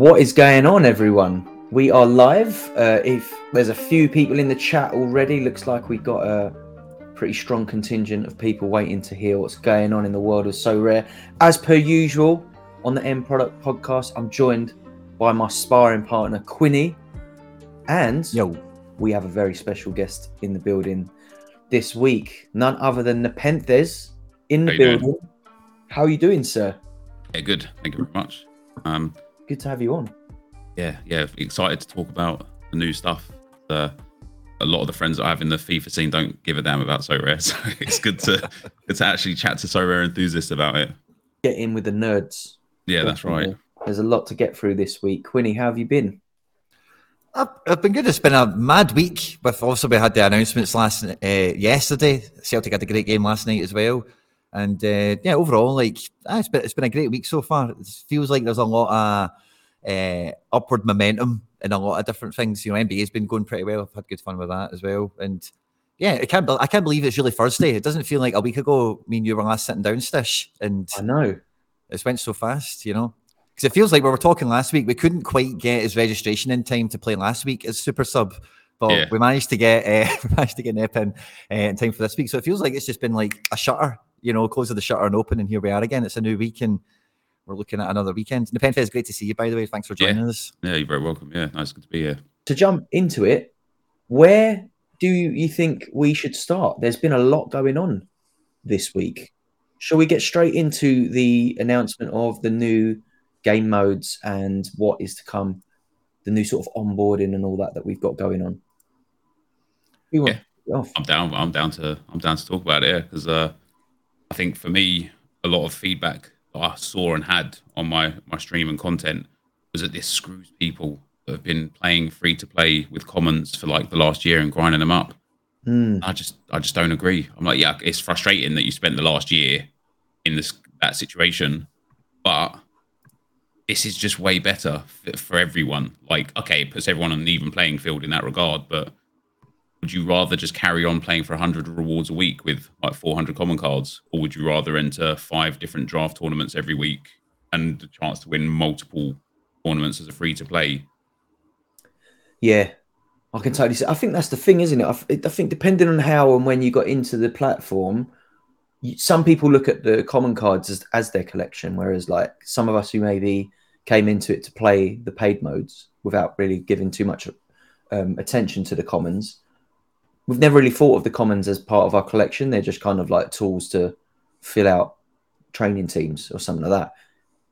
What is going on, everyone? We are live. Uh, if there's a few people in the chat already, looks like we've got a pretty strong contingent of people waiting to hear what's going on in the world of Sorare. As per usual, on the End Product podcast, I'm joined by my sparring partner, Quinny. And Yo. we have a very special guest in the building this week. None other than Nepenthez in the How you doing? building. How are you doing, sir? Yeah, good. Thank you very much. Um, Good to have you on. yeah, yeah, excited to talk about the new stuff. Uh, a lot of the friends that I have in the FIFA scene don't give a damn about Sorare, so it's good to good to actually chat to Sorare enthusiasts about it. Get in with the nerds. Yeah, that's right. There's a lot to get through this week. Quinny, how have you been? I've, I've been good. It's been a mad week. With also we had the announcements last uh, yesterday. Celtic had a great game last night as well, and uh, yeah, overall, like ah, it's been it's been a great week so far. It feels like there's a lot of uh, upward momentum in a lot of different things. You know, NBA's been going pretty well. I've had good fun with that as well, and yeah, I can't be- I can't believe it's really Thursday. It doesn't feel like a week ago. Me and you were last sitting down, Stish, and I know. it's went so fast, you know. Because it feels like we were talking last week, we couldn't quite get his registration in time to play last week as super sub, but Yeah. we managed to get uh, we managed to get Nep in uh, in time for this week. So it feels like it's just been like a shutter, you know, close of the shutter and open, and here we are again. It's a new week, and we're looking at another weekend. Nepenthez, it's great to see you, by the way. Thanks for Yeah. joining us. Yeah, you're very welcome. Yeah, nice good to be here. To jump into it, where do you think we should start? There's been a lot going on this week. Shall we get straight into the announcement of the new game modes and what is to come, the new sort of onboarding and all that that we've got going on? Who wants to kick it off? I'm down. I'm down to. I'm down to talk about it. Yeah, because uh, I think for me, a lot of feedback that I saw and had on my my stream and content was that this screws people that have been playing free to play with commons for like the last year and grinding them up. Hmm. I just I just don't agree. I'm like, yeah, it's frustrating that you spent the last year in this that situation, but this is just way better for, for everyone. Like, okay, it puts everyone on an even playing field in that regard, but would you rather just carry on playing for 100 rewards a week with like 400 common cards, or would you rather enter five different draft tournaments every week and the chance to win multiple tournaments as a free to play? Yeah, I can totally see. I think that's the thing, isn't it? I think depending on how and when you got into the platform, some people look at the common cards as, as their collection, whereas like some of us who maybe came into it to play the paid modes without really giving too much um, attention to the commons, we've never really thought of the commons as part of our collection. They're just kind of like tools to fill out training teams or something like that.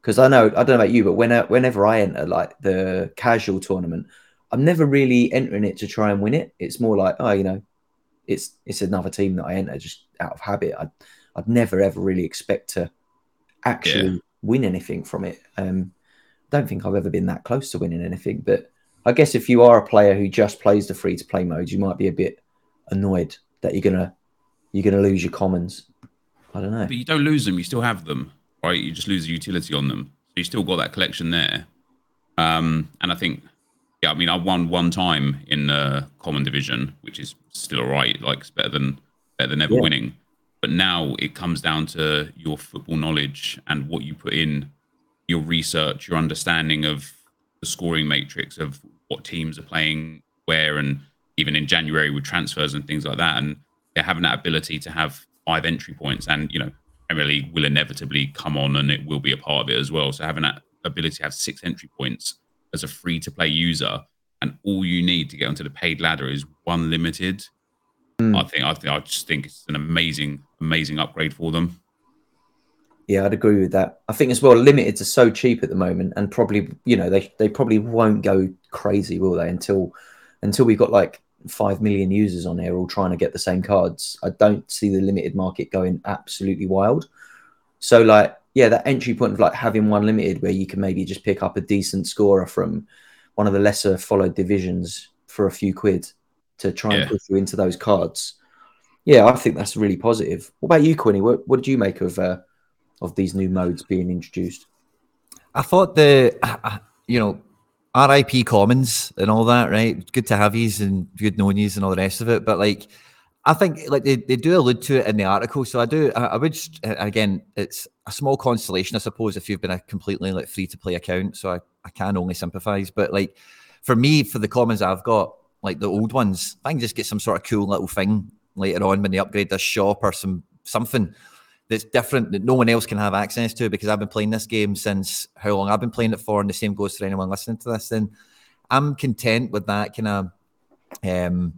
Because I know I don't know about you, but when, whenever I enter like the casual tournament, I'm never really entering it to try and win it. It's more like, oh, you know, it's it's another team that I enter just out of habit. I'd I'd never ever really expect to actually win anything from it. Um, don't think I've ever been that close to winning anything. But I guess if you are a player who just plays the free to play mode, you might be a bit annoyed that you're gonna you're gonna lose your commons. I don't know. But you don't lose them; you still have them, right? You just lose the utility on them, so you still got that collection there. Um, and I think, yeah, I mean, I won one time in the common division, which is still all right. Like it's better than better than never Yeah. winning. But now it comes down to your football knowledge and what you put in, your research, your understanding of the scoring matrix of what teams are playing where, and even in January with transfers and things like that. And yeah, having that ability to have five entry points, and you know, Premier League will inevitably come on, and it will be a part of it as well. So having that ability to have six entry points as a free to play user, and all you need to get onto the paid ladder is one limited. Mm. I think I think I just think it's an amazing, amazing upgrade for them. Yeah, I'd agree with that. I think as well, limiteds are so cheap at the moment, and probably you know they they probably won't go crazy, will they? Until until we've got like five million users on here all trying to get the same cards. I don't see the limited market going absolutely wild. So like, yeah, that entry point of like having one limited where you can maybe just pick up a decent scorer from one of the lesser followed divisions for a few quid to try and Yeah. push you into those cards. Yeah, I think that's really positive. What about you, Quinny? What, what did you make of uh, of these new modes being introduced? I thought the, uh, you know, RIP Commons and all that, right? Good to have yous and good knowing yous and all the rest of it. But like, I think like they, they do allude to it in the article. So I do I, I would again it's a small consolation, I suppose, if you've been a completely like free to play account. So I, I can only sympathize. But like for me, for the commons I've got, like the old ones, I can just get some sort of cool little thing later on when they upgrade this shop or some something that's different that no one else can have access to because I've been playing this game since how long I've been playing it for, and the same goes for anyone listening to this. And I'm content with that kind of, um,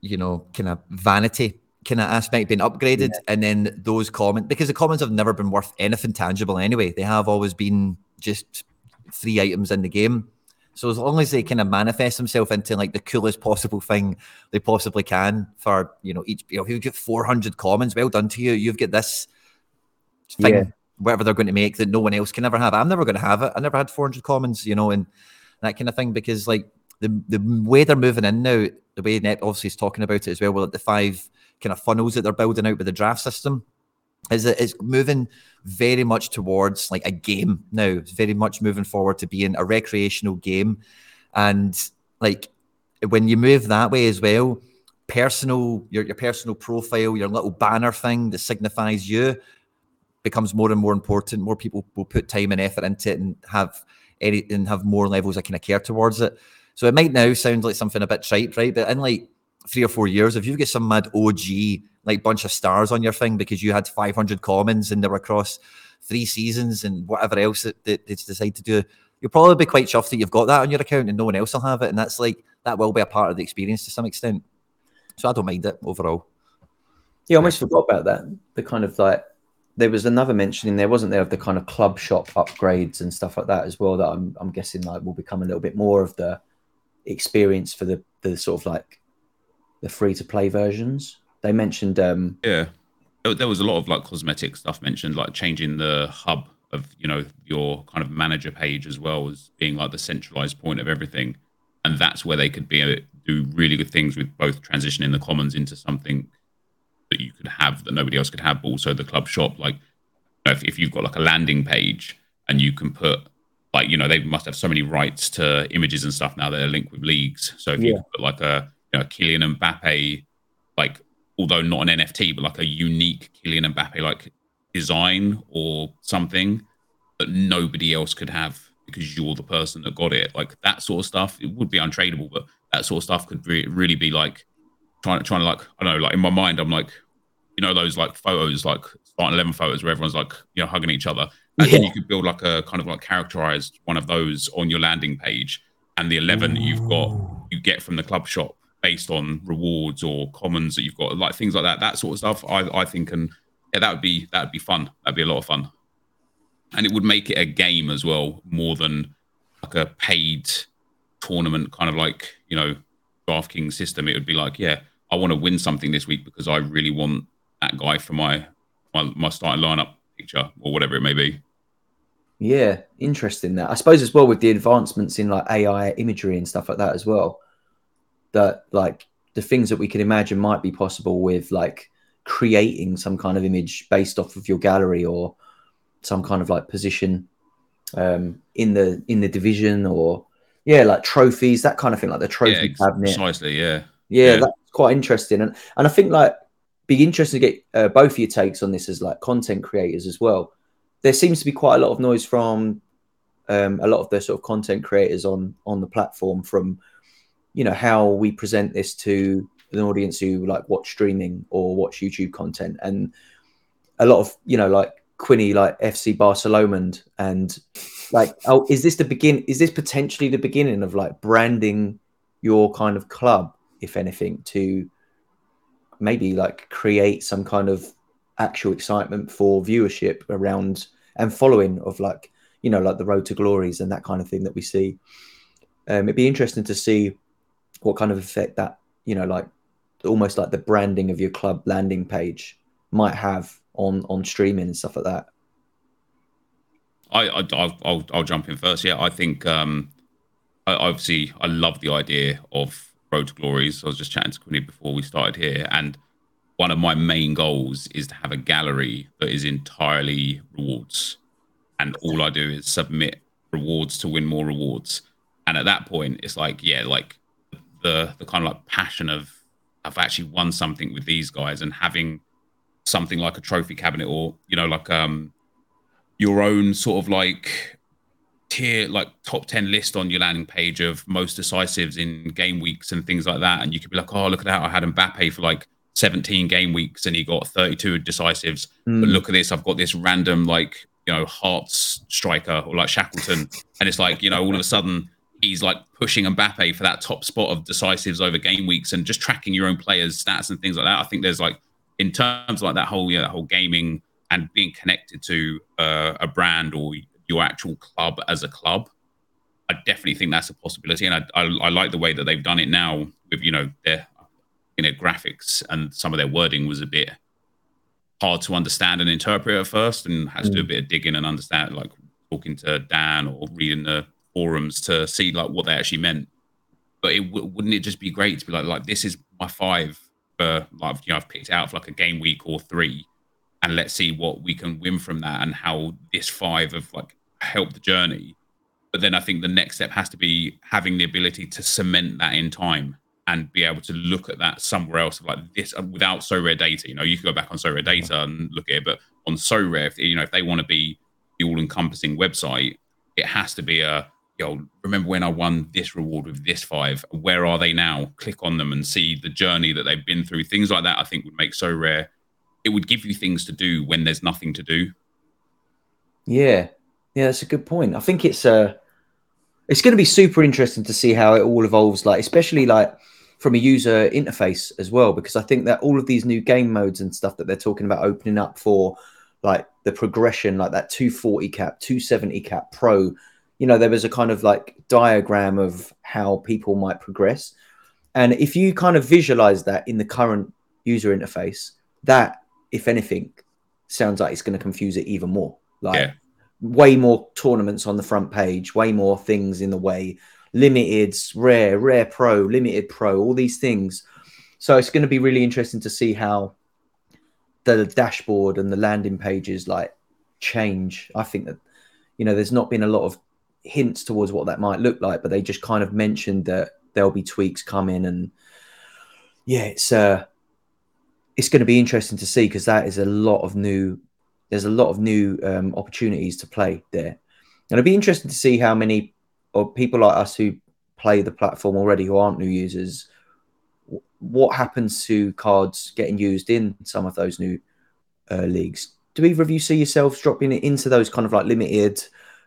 you know, kind of vanity kind of aspect being upgraded, yeah. and then those commons because the commons have never been worth anything tangible anyway. They have always been just three items in the game. So as long as they kind of manifest themselves into like the coolest possible thing they possibly can for you know each you know if you get 400 commons, well done to you. You've got this thing, yeah. whatever they're going to make that no one else can ever have. I'm never going to have it. I never had 400 commons, you know, and that kind of thing because like the the way they're moving in now, the way Nep obviously is talking about it as well, well, the five kind of funnels that they're building out with the draft system is it's moving very much towards like a game now. It's very much moving forward to being a recreational game. And like when you move that way as well, personal, your, your personal profile, your little banner thing that signifies you becomes more and more important. More people will put time and effort into it and have any and have more levels of kind of care towards it. So it might now sound like something a bit trite, right? But in like three or four years, if you get some mad OG like bunch of stars on your thing because you had 500 commons and they were across three seasons and whatever else that, they decide to do, you'll probably be quite chuffed that you've got that on your account and no one else will have it. And that's like, that will be a part of the experience to some extent. So I don't mind it overall. Yeah, I almost forgot about that. The kind of like, there was another mention in there, wasn't there, of the kind of club shop upgrades and stuff like that as well. That I'm, I'm guessing like will become a little bit more of the experience for the the sort of like the free to play versions. They mentioned um yeah, there was a lot of like cosmetic stuff mentioned, like changing the hub of you know your kind of manager page as well as being like the centralized point of everything, and that's where they could be a, uh, do really good things with both transitioning the commons into something that you could have that nobody else could have, but also the club shop. Like if, if you've got like a landing page and you can put like you know they must have so many rights to images and stuff now that are linked with leagues. So if yeah. you put like a you know Kylian Mbappe like although not an NFT, but like a unique Kylian Mbappe like design or something that nobody else could have because you're the person that got it. Like that sort of stuff, it would be untradeable, but that sort of stuff could re- really be like trying to trying to like I don't know, like in my mind, I'm like, you know, those like photos, like Spartan Eleven photos where everyone's like you know hugging each other, and yeah. then you could build like a kind of like characterized one of those on your landing page, and the eleven that you've got you get from the club shop based on rewards or commons that you've got, like things like that, that sort of stuff. I, I think, and yeah, that would be that would be fun. That'd be a lot of fun, and it would make it a game as well, more than like a paid tournament kind of like you know DraftKings system. It would be like, yeah, I want to win something this week because I really want that guy for my my, my starting lineup picture or whatever it may be. Yeah, interesting. That I suppose as well with the advancements in like AI imagery and stuff like that as well that like the things that we can imagine might be possible with like creating some kind of image based off of your gallery or some kind of like position um, in the in the division or yeah, like trophies, that kind of thing, like the trophy yeah, cabinet. Precisely, yeah. yeah. yeah. that's quite interesting, and and I think like be interesting to get uh, both of your takes on this as like content creators as well. There seems to be quite a lot of noise from um, a lot of the sort of content creators on on the platform from you know how we present this to an audience who like watch streaming or watch YouTube content, and a lot of you know like Quinny like FC Barcelona and like oh is this the begin is this potentially the beginning of like branding your kind of club if anything to maybe like create some kind of actual excitement for viewership around and following of like you know like the road to glories and that kind of thing that we see? Um, it'd be interesting to see what kind of effect that you know like almost like the branding of your club landing page might have on on streaming and stuff like that? I, I will I'll, I'll jump in first. Yeah i think um I, obviously i love the idea of road to glories. I was just chatting to quinny before we started here and one of my main goals is to have a gallery that is entirely rewards. And all i do is submit rewards to win more rewards. And at that point it's like yeah like the the kind of like passion of I've actually won something with these guys, and having something like a trophy cabinet or you know like um your own sort of like tier like top 10 list on your landing page of most decisives in game weeks and things like that. And you could be like oh look at that. I had mbappe for like 17 game weeks and he got 32 decisives. Mm. but look at this. I've got this random like you know hearts striker or like shackleton. And it's like you know all of a sudden he's like pushing mbappe for that top spot of decisives over game weeks and just tracking your own players stats and things like that i think there's like in terms of like that whole yeah that whole gaming and being connected to uh, a brand or your actual club as a club i definitely think that's a possibility and I, I, I like the way that they've done it now with you know their you know graphics and some of their wording was a bit hard to understand and interpret at first and has mm. to do a mm. bit of digging and understand like talking to dan or reading the forums to see like what they actually meant but it wouldn't it just be great to be like like this is my five for like you know I've picked out for like a game week or three, and let's see what we can win from that and how this five have like helped the journey. But then I think the next step has to be having the ability to cement that in time and be able to look at that somewhere else like this uh, without Sorare data. You know, you can go back on Sorare data and look at it, but on Sorare, if, you know, if they want to be the all-encompassing website, it has to be a yo, remember when I won this reward with this five? Where are they now? Click on them and see the journey that they've been through. Things like that, I think, would make Sorare. It would give you things to do when there's nothing to do. Yeah, yeah, that's a good point. I think it's uh it's going to be super interesting to see how it all evolves. Like, especially like from a user interface as well, because I think that all of these new game modes and stuff that they're talking about opening up for, like the progression, like that 240 cap, 270 cap pro you know, there was a kind of like diagram of how people might progress. And if you kind of visualize that in the current user interface, that, if anything, sounds like it's going to confuse it even more. Like yeah. way more tournaments on the front page, way more things in the way, limited, rare, rare pro, limited pro, all these things. So it's going to be really interesting to see how the dashboard and the landing pages like change. I think that you know there's not been a lot of hints towards what that might look like, but they just kind of mentioned that there'll be tweaks coming, and yeah, it's uh, it's going to be interesting to see because that is a lot of new. There's a lot of new um, opportunities to play there, and it'll be interesting to see how many or people like us who play the platform already who aren't new users. What happens to cards getting used in some of those new uh, leagues? Do either of you see yourselves dropping it into those kind of like limited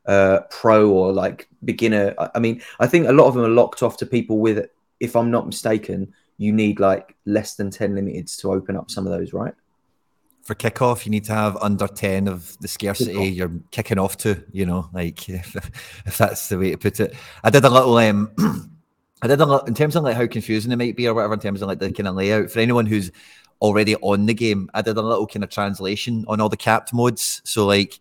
uh, pro or like beginner. I mean, I think a lot of them are locked off to people with, if I'm not mistaken, you need like less than 10 limiteds to open up some of those, right? For kickoff, you need to have under 10 of the scarcity kickoff. you're kicking off to, you know, like if, if, that's the way to put it. I did a little, um, I did a lot in terms of like how confusing it might be or whatever, in terms of like the kind of layout. For anyone who's already on the game, I did a little kind of translation on all the capped modes. So, like,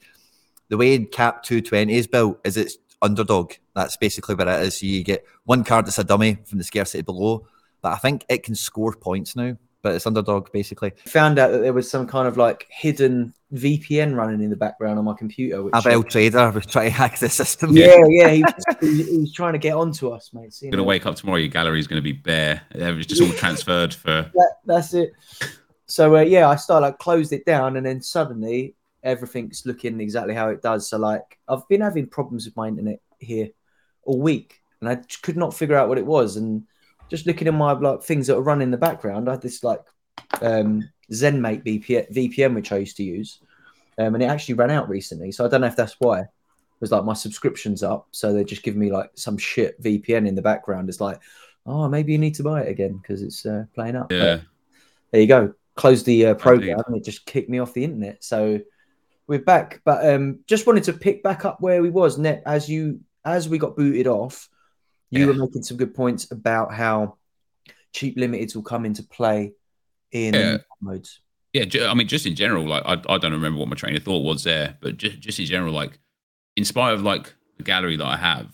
the way Cap 220 is built is it's underdog. That's basically what it is. So you get one card that's a dummy from the scarcity below, but I think it can score points now. But it's underdog basically. Found out that there was some kind of like hidden VPN running in the background on my computer. Which Abel Trader was trying to hack the system. Yeah, yeah, he was, he was trying to get onto us, mate. So, gonna wake up tomorrow, your gallery is gonna be bare. It was just all transferred for. That, that's it. So uh, yeah, I started like closed it down, and then suddenly everything's looking exactly how it does. So like I've been having problems with my internet here all week, and I could not figure out what it was. And just looking at my like things that are running in the background, I had this like um, ZenMate VPN, VPN which I used to use, um, and it actually ran out recently. So I don't know if that's why. It was like my subscription's up, so they're just giving me like some shit VPN in the background. It's like, oh, maybe you need to buy it again because it's uh, playing up. Yeah. But there you go. Close the uh, program, and it just kicked me off the internet. So we're back, but um, just wanted to pick back up where we was. Nep as you as we got booted off, you yeah. were making some good points about how cheap limiteds will come into play in yeah. modes. Yeah, I mean, just in general, like I, I don't remember what my train of thought was there, but just just in general, like in spite of like the gallery that I have,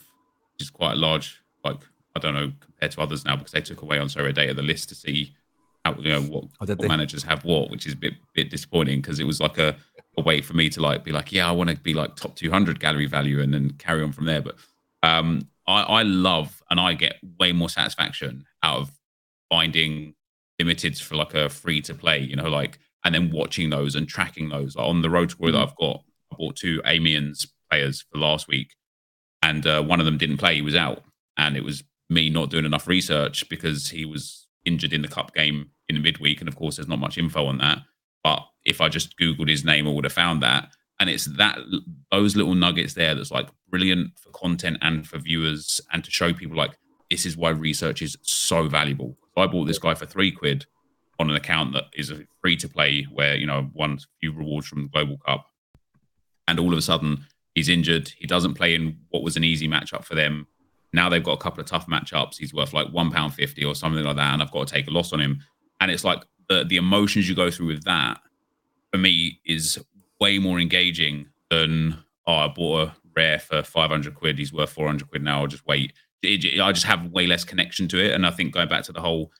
which is quite large, like I don't know compared to others now because they took away on Sorare Data the list to see how you know what, oh, what managers have what, which is a bit bit disappointing because it was like a a way for me to like be like, yeah, I want to be like top 200 gallery value and then carry on from there. But um, I, I love and I get way more satisfaction out of finding limited for like a free to play, you know, like and then watching those and tracking those like on the road score mm-hmm. that I've got. I bought two Amiens players for last week, and uh, one of them didn't play; he was out, and it was me not doing enough research because he was injured in the cup game in the midweek, and of course, there's not much info on that. But if I just googled his name, I would have found that. And it's that those little nuggets there that's like brilliant for content and for viewers, and to show people like this is why research is so valuable. I bought this guy for three quid on an account that is free to play, where you know won a few rewards from the Global Cup, and all of a sudden he's injured. He doesn't play in what was an easy matchup for them. Now they've got a couple of tough matchups. He's worth like one pound fifty or something like that, and I've got to take a loss on him. And it's like the the emotions you go through with that for me is way more engaging than oh I bought a rare for five hundred quid. He's worth four hundred quid now. I'll just wait. It, I just have way less connection to it, and I think going back to the whole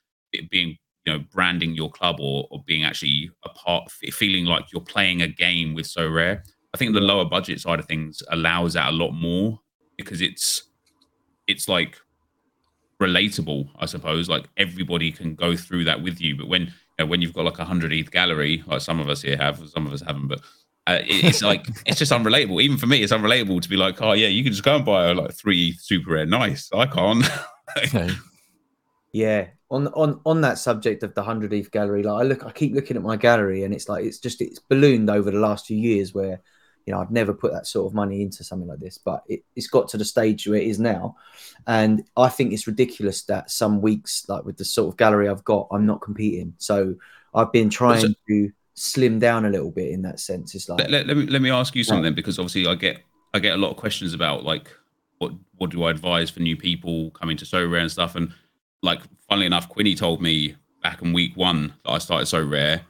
being you know branding your club or, or being actually a part feeling like you're playing a game with Sorare i think the lower budget side of things allows that a lot more because it's it's like relatable i suppose like everybody can go through that with you but when you know, when you've got like a 100 ETH gallery like some of us here have some of us haven't but uh, it's like it's just unrelatable. Even for me, it's unrelatable to be like, oh yeah, you can just go and buy a like three super rare. Nice, I can't. yeah, on on on that subject of the hundred ETH gallery, like I look, I keep looking at my gallery, and it's like it's just it's ballooned over the last few years. Where you know I'd never put that sort of money into something like this, but it, it's got to the stage where it is now, and I think it's ridiculous that some weeks, like with the sort of gallery I've got, I'm not competing. So I've been trying to slim down a little bit in that sense. It's like let, let, me let me ask you something right. because obviously I get I get a lot of questions about like what what do I advise for new people coming to Sorare and stuff and like funnily enough, Quinny told me back in week one that I started Sorare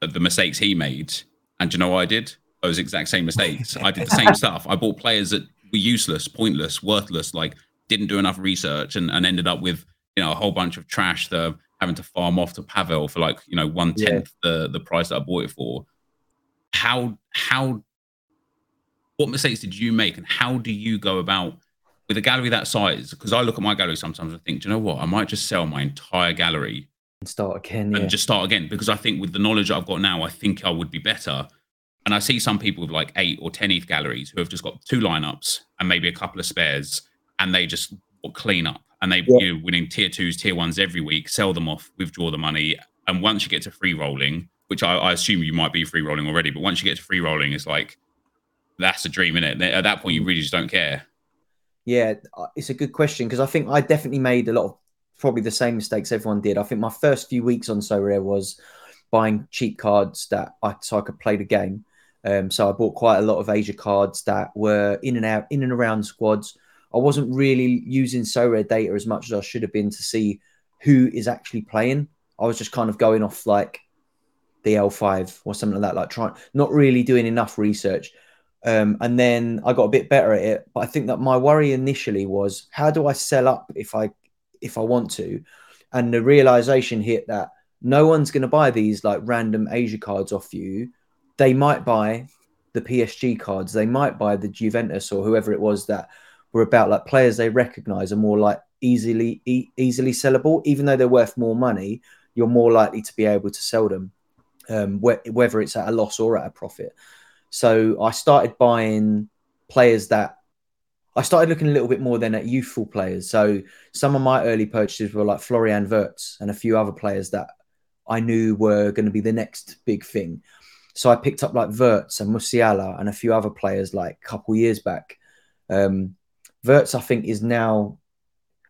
that the mistakes he made, and you know what I did? Those exact same mistakes. I did the same stuff. I bought players that were useless, pointless, worthless, like didn't do enough research, and, and ended up with you know a whole bunch of trash that having to farm off to Pavel for like you know one tenth yeah. the the price that I bought it for. How how what mistakes did you make, and how do you go about with a gallery that size, because I look at my gallery sometimes and think, do you know what? I might just sell my entire gallery and start again. And just start again because I think with the knowledge I've got now, I think I would be better. And I see some people with like eight or 10 ETH galleries who have just got two lineups and maybe a couple of spares and they just clean up and they yeah. you know, winning tier twos, tier ones every week, sell them off, withdraw the money. And once you get to free rolling, which I, I assume you might be free rolling already, but once you get to free rolling, it's like that's a dream, isn't it? At that point, you really just don't care. Yeah, uh, it's a good question because I think I definitely made a lot of probably the same mistakes everyone did. I think my first few weeks on Sorare was buying cheap cards that I so I could play the game. Um, so I bought quite a lot of Asia cards that were in and out, in and around squads. I wasn't really using Sorare data as much as I should have been to see who is actually playing. I was just kind of going off like the L5 or something like that, like trying, not really doing enough research. Um, and then I got a bit better at it. But I think that my worry initially was how do I sell up if I if I want to? And the realization hit that no one's going to buy these like random Asia cards off you. They might buy the PSG cards. They might buy the Juventus or whoever it was that were about like players they recognize are more like easily e- easily sellable. Even though they're worth more money, you're more likely to be able to sell them, um, wh- whether it's at a loss or at a profit. So I started buying players that I started looking a little bit more then at youthful players. So some of my early purchases were like Florian Wirtz and a few other players that I knew were going to be the next big thing. So I picked up like Wirtz and Musiala and a few other players like a couple years back. Um, Wirtz, I think, is now,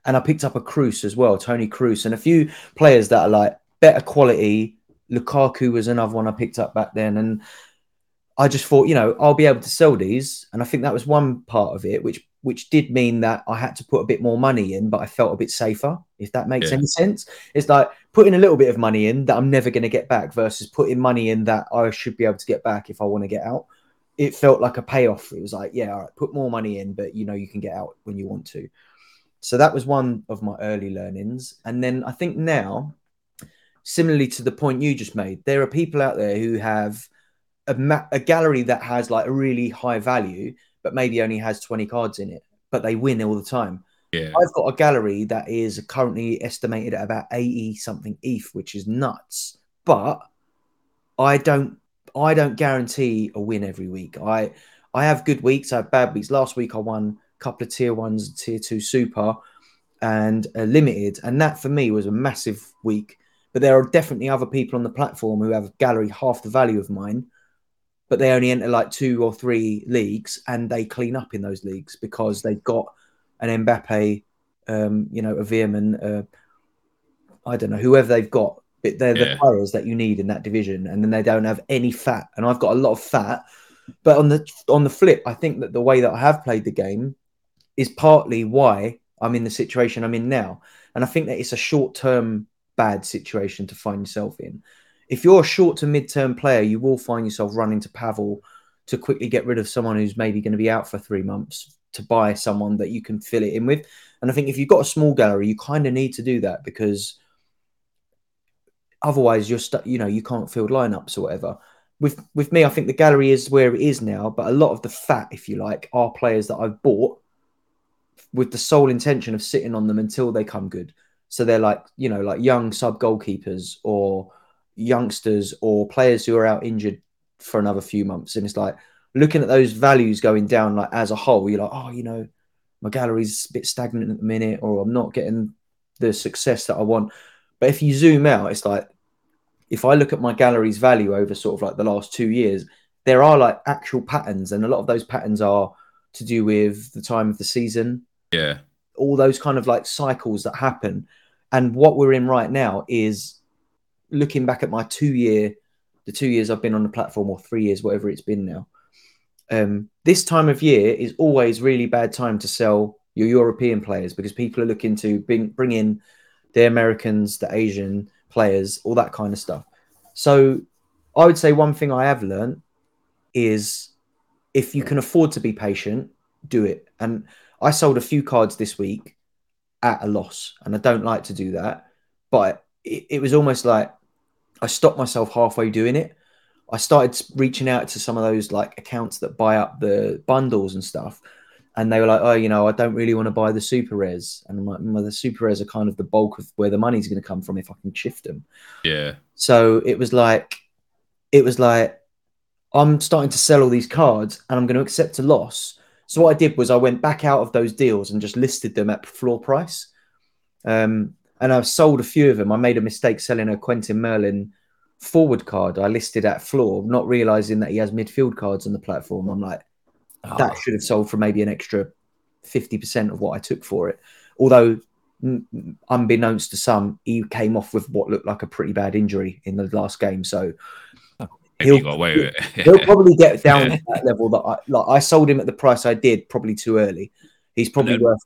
and I picked up a Kroos as well, Tony Kroos, and a few players that are like better quality. Lukaku was another one I picked up back then, and I just thought, you know, I'll be able to sell these, and I think that was one part of it, which which did mean that I had to put a bit more money in, but I felt a bit safer, if that makes yeah. any sense. It's like putting a little bit of money in that I'm never going to get back versus putting money in that I should be able to get back if I want to get out. It felt like a payoff. It was like, yeah, all right, put more money in, but you know, you can get out when you want to. So that was one of my early learnings. And then I think now, similarly to the point you just made, there are people out there who have a, ma- a gallery that has like a really high value, but maybe only has 20 cards in it, but they win all the time. Yeah. I've got a gallery that is currently estimated at about 80 something ETH, which is nuts. But I don't I don't guarantee a win every week. I I have good weeks, I have bad weeks. Last week I won a couple of tier ones, tier two super and a limited. And that for me was a massive week. But there are definitely other people on the platform who have a gallery half the value of mine, but they only enter like two or three leagues and they clean up in those leagues because they've got an Mbappe, um, you know, a Veerman, uh, I don't know, whoever they've got, but they're Yeah. the players that you need in that division, and then they don't have any fat. And I've got a lot of fat, but on the on the flip, I think that the way that I have played the game is partly why I'm in the situation I'm in now, and I think that it's a short term bad situation to find yourself in. If you're a short to mid term player, you will find yourself running to Pavel to quickly get rid of someone who's maybe going to be out for three months to buy someone that you can fill it in with. And I think if you've got a small gallery, you kind of need to do that because otherwise you're stuck, you know, you can't field lineups or whatever. With with me, I think the gallery is where it is now, but a lot of the fat, if you like, are players that I've bought with the sole intention of sitting on them until they come good. So they're like, you know, like young sub goalkeepers or youngsters or players who are out injured for another few months. And it's like looking at those values going down, like as a whole, you're like, oh, you know, my gallery's a bit stagnant at the minute, or I'm not getting the success that I want. But if you zoom out, it's like if I look at my gallery's value over sort of like the last two years, there are like actual patterns, and a lot of those patterns are to do with the time of the season, Yeah. all those kind of like cycles that happen. And what we're in right now is looking back at my two year, the two years I've been on the platform, or three years, whatever it's been now. Um, this time of year is always really bad time to sell your European players because people are looking to bring, bring in the Americans, the Asian players, all that kind of stuff. So I would say one thing I have learned is if you can afford to be patient, do it. And I sold a few cards this week at a loss, and I don't like to do that. But it, it was almost like I stopped myself halfway doing it. I started reaching out to some of those like accounts that buy up the bundles and stuff. And they were like, oh, you know, I don't really want to buy the super res. And I'm like, well, the super res are kind of the bulk of where the money's going to come from if I can shift them. Yeah. So it was like, it was like, I'm starting to sell all these cards and I'm going to accept a loss. So what I did was I went back out of those deals and just listed them at floor price. Um, and I've sold a few of them. I made a mistake selling a Quentin Merlin forward card. I listed at floor, not realizing that he has midfield cards on the platform. I'm like, Oh, that should have sold for maybe an extra 50% of what I took for it. Although, unbeknownst to some, he came off with what looked like a pretty bad injury in the last game. So He'll- got away with he'll probably get down Yeah. to that level that I like. I sold him at the price I did, probably too early. He's probably then- worth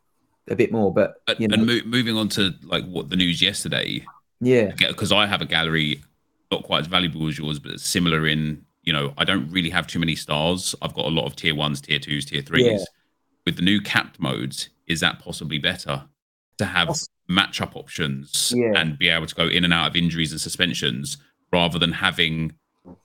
a bit more, but and you know, and mo- moving on to like what the news yesterday, yeah, because I have a gallery not quite as valuable as yours, but similar in you know I don't really have too many stars. I've got a lot of tier ones, tier twos, tier threes. Yeah. With the new capped modes, is that possibly better to have Poss- matchup options Yeah. and be able to go in and out of injuries and suspensions rather than having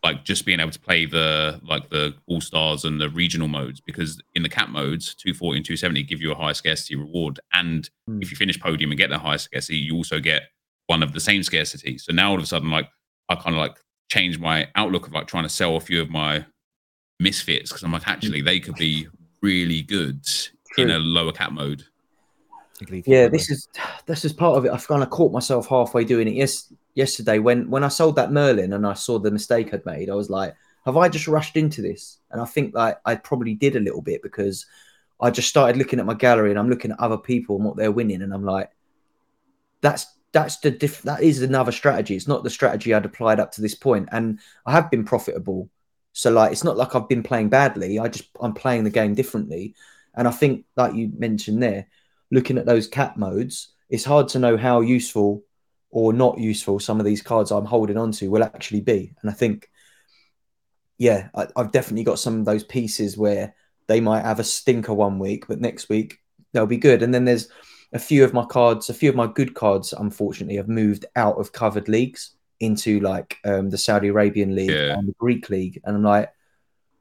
like just being able to play the like the all stars and the regional modes because in the cap modes 240 and 270 give you a high scarcity reward and Hmm. if you finish podium and get that high scarcity you also get one of the same scarcity so now all of a sudden like i kind of like changed my outlook of like trying to sell a few of my misfits because i'm like actually mm. they could be really good in a lower cap mode yeah. This is this is part of it. I've kind of caught myself halfway doing it. Yes, yesterday when when I sold that Merlin and I saw the mistake I'd made, I was like, have I just rushed into this? And I think like I probably did a little bit because I just started looking at my gallery and I'm looking at other people and what they're winning, and I'm like, that's that's the diff- that is another strategy. It's not the strategy I'd applied up to this point, and I have been profitable. So like, it's not like I've been playing badly. I just I'm playing the game differently, and I think like you mentioned there, looking at those cap modes, it's hard to know how useful or not useful some of these cards I'm holding on to will actually be. And I think, yeah, I, I've definitely got some of those pieces where they might have a stinker one week, but next week they'll be good. And then there's a few of my cards, a few of my good cards, unfortunately, have moved out of covered leagues into like um, the Saudi Arabian league Yeah. and the Greek league. And I'm like,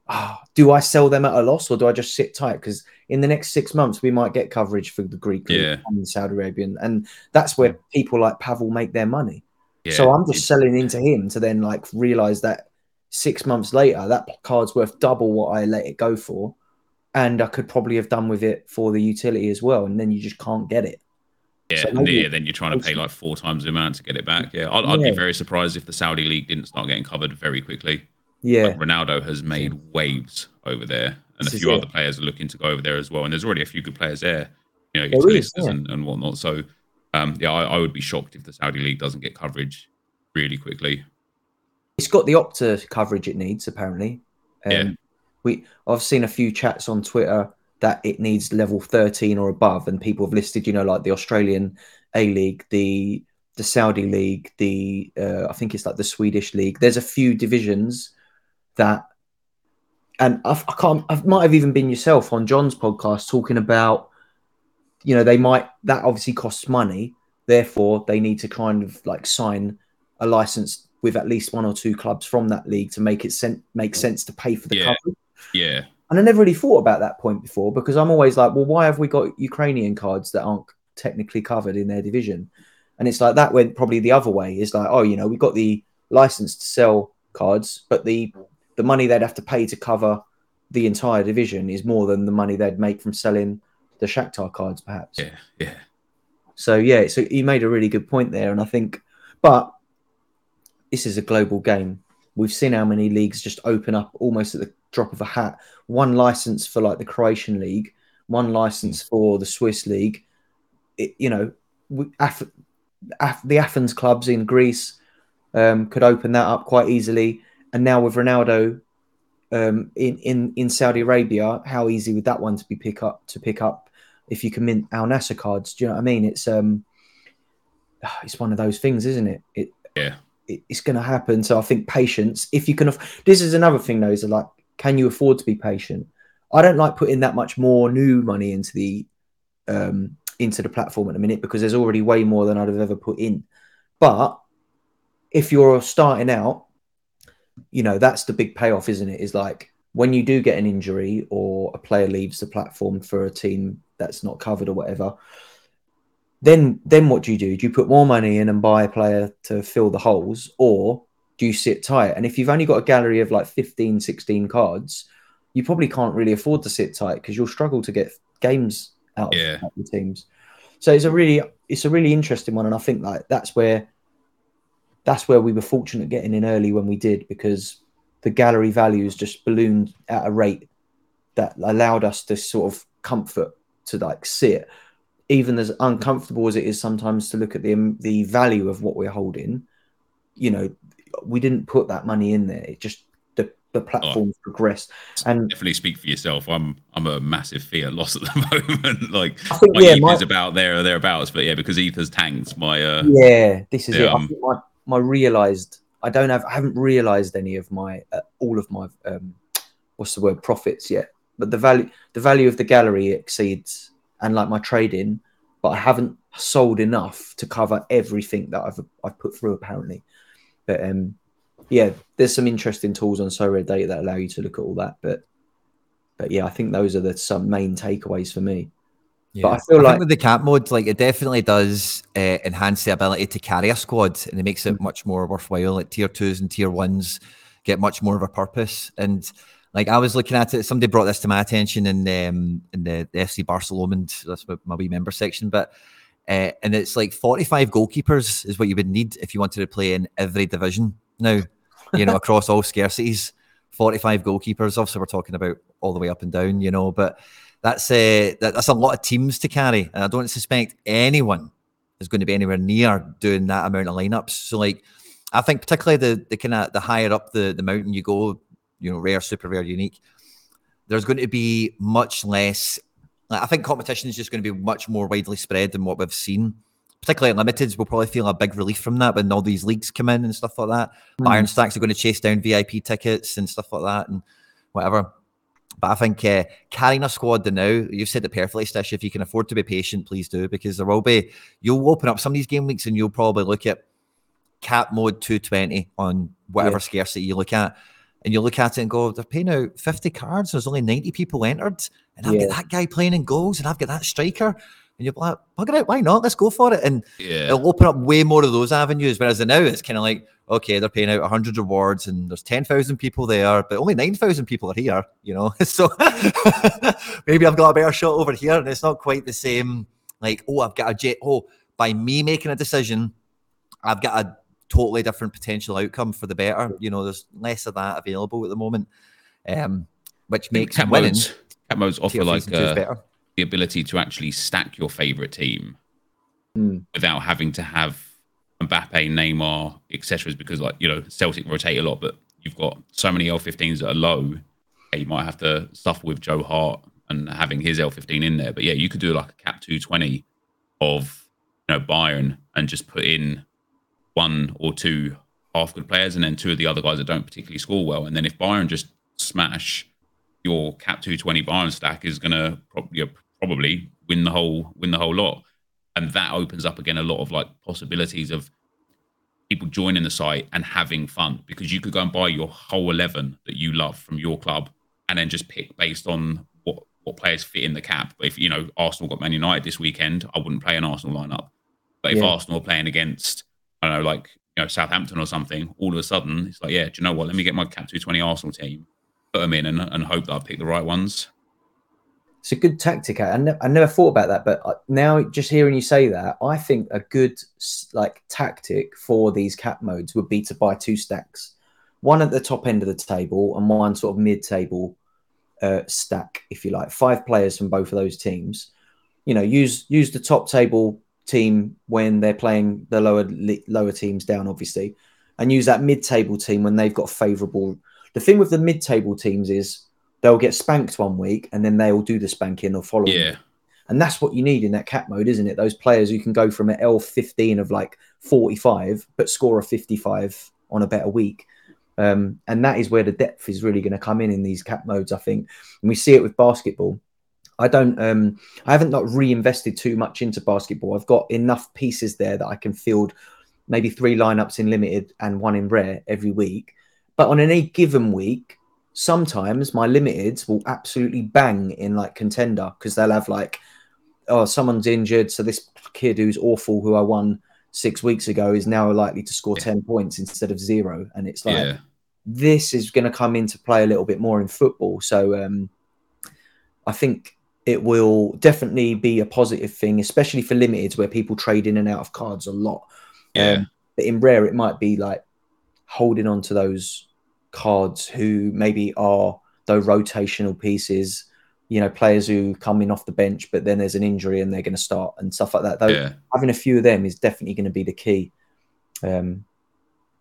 oh, do I sell them at a loss or do I just sit tight? Because in the next six months, we might get coverage for the Greek league Yeah. and the Saudi Arabian. And that's where people like Pavel make their money. Yeah, so I'm just selling into him to then like realize that six months later, that card's worth double what I let it go for. And I could probably have done with it for the utility as well. And then you just can't get it. Yeah, So maybe- yeah, then you're trying to pay like four times the amount to get it back. Yeah, I'd, I'd be very surprised if the Saudi league didn't start getting covered very quickly. Yeah. Like, Ronaldo has made waves over there, and This a few it. other players are looking to go over there as well. And there's already a few good players there, you know, yeah. and, and whatnot. So, um, yeah, I, I would be shocked if the Saudi league doesn't get coverage really quickly. it's got the Opta coverage it needs apparently. Um, Yeah. We I've seen a few chats on Twitter that it needs level 13 or above, and people have listed, you know, like the Australian A League, the the Saudi League, the uh, I think it's like the Swedish League. There's a few divisions that, and I've, I can't. I might have even been yourself on John's podcast talking about, you know, they might that obviously costs money. Therefore, they need to kind of like sign a license with at least one or two clubs from that league to make it sen- make sense to pay for the Yeah. coverage. Yeah, And I never really thought about that point before because I'm always like, well, why have we got Ukrainian cards that aren't technically covered in their division? And it's like that went probably the other way. Is like, oh, you know, we got the license to sell cards, but the the money they'd have to pay to cover the entire division is more than the money they'd make from selling the Shakhtar cards, perhaps. yeah, yeah. So yeah, so you made a really good point there, and I think, but this is a global game. We've seen how many leagues just open up almost at the drop of a hat. One license for like the Croatian league, one license for the Swiss league. It, you know, we, Af- Af- the Athens clubs in Greece um, could open that up quite easily, and now with Ronaldo um, in in in Saudi Arabia, how easy would that one to be pick up to pick up if you can mint Al Nassr cards? Do you know what I mean? It's um, it's one of those things, isn't it? It Yeah. it, it's going to happen. So I think patience. If you can, aff- this is another thing though. Is like, can you afford to be patient? I don't like putting that much more new money into the um into the platform at the minute because there's already way more than I'd have ever put in. But if you're starting out, you know that's the big payoff, isn't it? Is like when you do get an injury or a player leaves the platform for a team that's not covered or whatever. Then, then what do you do? Do you put more money in and buy a player to fill the holes, or do you sit tight? And if you've only got a gallery of like 15, 16 cards, you probably can't really afford to sit tight because you'll struggle to get games out of, Yeah. of the teams. So it's a really, it's a really interesting one, and I think like that's where, that's where we were fortunate getting in early when we did because the gallery values just ballooned at a rate that allowed us to sort of comfort to like sit even as uncomfortable as it is sometimes to look at the the value of what we're holding you know we didn't put that money in there. It just the the platforms progressed. And Definitely speak for yourself. I'm I'm a massive fear loss at the moment. like I think my yeah ETH my, about there or thereabouts, but yeah, because ether's tanked, my uh, yeah this is it. Yeah, I um, think my my realized I don't have I haven't realized any of my uh, all of my um what's the word profits yet. But the value the value of the gallery exceeds and like my trading but I haven't sold enough to cover everything that I've I've put through apparently but um yeah there's some interesting tools on Sorare data that allow you to look at all that but but yeah I think those are the some main takeaways for me Yeah. But I feel think like- with the cap mode, like it definitely does uh, enhance the ability to carry a squad, and it makes it much more worthwhile. Like tier twos and tier ones get much more of a purpose. And like I was looking at it, somebody brought this to my attention in um, in the, the FC Barcelona, and that's my, my wee member section. But uh, and it's like forty five goalkeepers is what you would need if you wanted to play in every division now. You know, across all scarcities, forty five goalkeepers. Obviously, we're talking about all the way up and down. You know, but that's a that, that's a lot of teams to carry, and I don't suspect anyone is going to be anywhere near doing that amount of lineups. So, like, I think particularly the the kind of the higher up the the mountain you go, you know, rare, super rare, unique. There's going to be much less. I think competition is just going to be much more widely spread than what we've seen. Particularly at limiteds, we'll probably feel a big relief from that when all these leagues come in and stuff like that. Mm. Iron Stacks are going to chase down VIP tickets and stuff like that and whatever. But I think uh, carrying a squad to now, you've said it perfectly, Stish. If you can afford to be patient, please do, because there will be, you'll open up some of these game weeks and you'll probably look at cap mode 220 on whatever Yeah. scarcity you look at. And you look at it and go, they're paying out 50 cards, there's only 90 people entered, and I've Yeah. got that guy playing in goals, and I've got that striker. And you're like, bugger it, why not? Let's go for it. And Yeah. it'll open up way more of those avenues. Whereas now it's kind of like, okay, they're paying out 100 rewards and there's 10,000 people there, but only 9,000 people are here, you know? So maybe I've got a better shot over here and it's not quite the same. Like, oh, I've got a jet. Oh, by me making a decision, I've got a totally different potential outcome for the better. You know, there's less of that available at the moment, um, which makes Cap winning modes, cap modes offer like season two is uh, the ability to actually stack your favorite team Hmm. without having to have Mbappe, Neymar, etc. Because like you know, Celtic rotate a lot, but you've got so many L15s that are low. You might have to suffer with Joe Hart and having his L15 in there. But yeah, you could do like a cap 220 of you know Bayern and just put in one or two half good players, and then two of the other guys that don't particularly score well. And then if Bayern just smash your cap 220 Bayern stack is going to probably probably win the whole win the whole lot, and that opens up again a lot of like possibilities of people joining the site and having fun because you could go and buy your whole 11 that you love from your club and then just pick based on what what players fit in the cap. But if you know Arsenal got Man United this weekend, I wouldn't play an Arsenal lineup. But if Yeah. Arsenal are playing against I don't know like you know Southampton or something, all of a sudden it's like yeah, do you know what? Let me get my cap 220 Arsenal team, put them in, and, and hope that I pick the right ones. It's a good tactic. I, ne- I never thought about that, but now just hearing you say that, I think a good like tactic for these cap modes would be to buy two stacks, one at the top end of the table and one sort of mid-table uh, stack, if you like. Five players from both of those teams. You know, use use the top table team when they're playing the lower lower teams down, obviously, and use that mid-table team when they've got favourable. The thing with the mid-table teams is they'll get spanked one week and then they'll do the spanking the follow. Yeah, week. And that's what you need in that cap mode, isn't it? Those players who can go from an L15 of like 45 but score a 55 on a better week. Um, and that is where the depth is really going to come in in these cap modes, I think. And we see it with basketball. I don't, um, I haven't not reinvested too much into basketball. I've got enough pieces there that I can field maybe three lineups in limited and one in rare every week. But on any given week, sometimes my limiteds will absolutely bang in like contender because they'll have like, oh, someone's injured. So this kid who's awful, who I won six weeks ago, is now likely to score Yeah. 10 points instead of zero. And it's like, yeah, this is going to come into play a little bit more in football. So um, I think it will definitely be a positive thing, especially for limiteds where people trade in and out of cards a lot. yeah. Um, but in rare, it might be like holding on to those cards who maybe are those rotational pieces. You know, players who come in off the bench, but then there's an injury and they're going to start and stuff like that. Though yeah. having a few of them is definitely going to be the key. Um,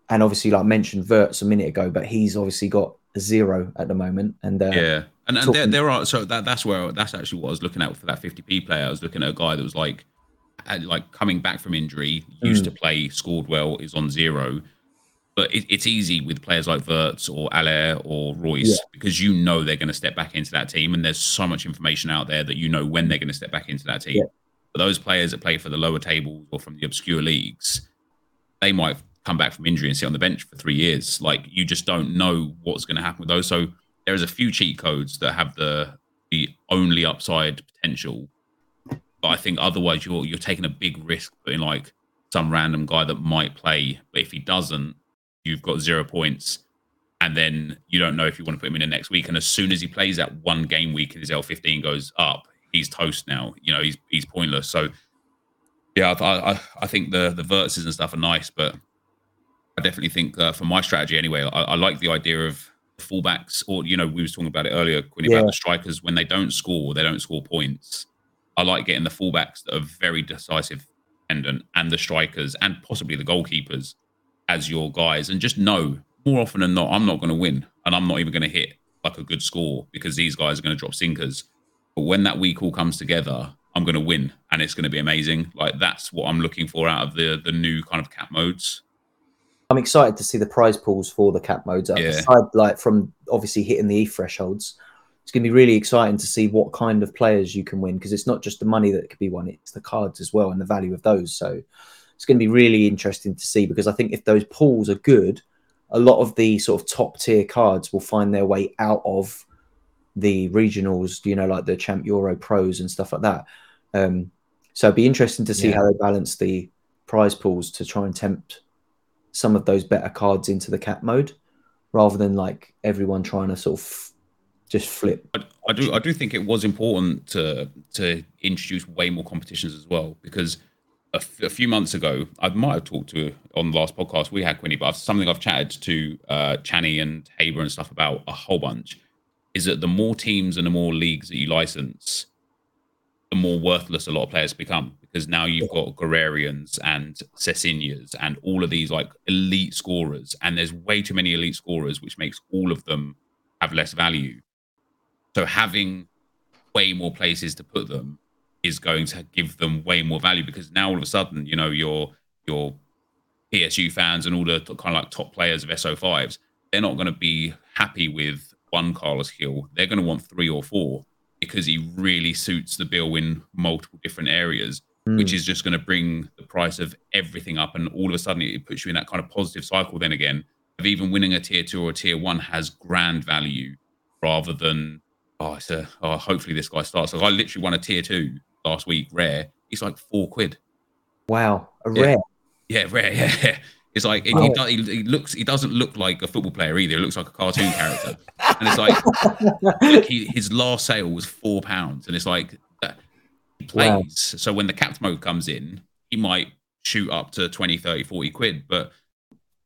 and obviously, like mentioned, Wirtz a minute ago, but he's obviously got a zero at the moment. And uh, Yeah, and, and there, there are so that that's where that's actually what I was looking at for that 50p player. I was looking at a guy that was like, like coming back from injury, used Mm. to play, scored well, is on zero. But it, it's easy with players like Wirtz or Allaire or Reus Yeah. because you know they're going to step back into that team, and there's so much information out there that you know when they're going to step back into that team. Yeah. But those players that play for the lower tables or from the obscure leagues, they might come back from injury and sit on the bench for three years. Like you just don't know what's going to happen with those. So there's a few cheat codes that have the the only upside potential, but I think otherwise you're you're taking a big risk putting like some random guy that might play, but if he doesn't, you've got zero points. And then you don't know if you want to put him in the next week. And as soon as he plays that one game week and his L15 goes up, he's toast now. You know, he's he's pointless. So yeah, I I, I think the the Wirtzes and stuff are nice, but I definitely think uh, for my strategy anyway, I, I like the idea of fullbacks, or you know, we was talking about it earlier, Quinny, Yeah. about the strikers when they don't score, they don't score points. I like getting the fullbacks that are very decisive, dependent, and the strikers, and possibly the goalkeepers as your guys, and just know more often than not, I'm not going to win, and I'm not even going to hit like a good score because these guys are going to drop sinkers. But when that week all comes together, I'm going to win, and it's going to be amazing. Like that's what I'm looking for out of the the new kind of cap modes. I'm excited to see the prize pools for the cap modes. Yeah. Aside, like from obviously hitting the E thresholds, it's going to be really exciting to see what kind of players you can win because it's not just the money that could be won; it's the cards as well and the value of those. So it's going to be really interesting to see because I think if those pools are good, a lot of the sort of top tier cards will find their way out of the regionals, you know, like the Champ Euro Pros and stuff like that. Um, so it'd be interesting to see Yeah. how they balance the prize pools to try and tempt some of those better cards into the cap mode, rather than like everyone trying to sort of just flip. I, I do I do think it was important to to introduce way more competitions as well because a, f- a few months ago I might have talked to on the last podcast we had Quinny, but something I've chatted to uh, Channy and Haber and stuff about a whole bunch is that the more teams and the more leagues that you license, the more worthless a lot of players become because now you've got Guerrerians and Cesinhas and all of these like elite scorers, and there's way too many elite scorers, which makes all of them have less value. So having way more places to put them is going to give them way more value because now all of a sudden, you know, your your PSU fans and all the kind of like top players of SO5s, they're not going to be happy with one Carlos Hill. They're going to want three or four because he really suits the bill in multiple different areas, hmm. which is just going to bring the price of everything up. And all of a sudden, it puts you in that kind of positive cycle then again of even winning a tier two or a tier one has grand value rather than oh, it's a, oh hopefully this guy starts. Like I literally won a tier two last week, rare. It's like four quid. Wow, a Yeah. rare. Yeah, rare. Yeah, it's like it, Oh. he, do- he, he looks. He doesn't look like a football player either. He looks like a cartoon character. And it's like look, he, his last sale was four pounds, and it's like he plays. Wow. So when the capped mode comes in, he might shoot up to 20, 30, 40 quid. But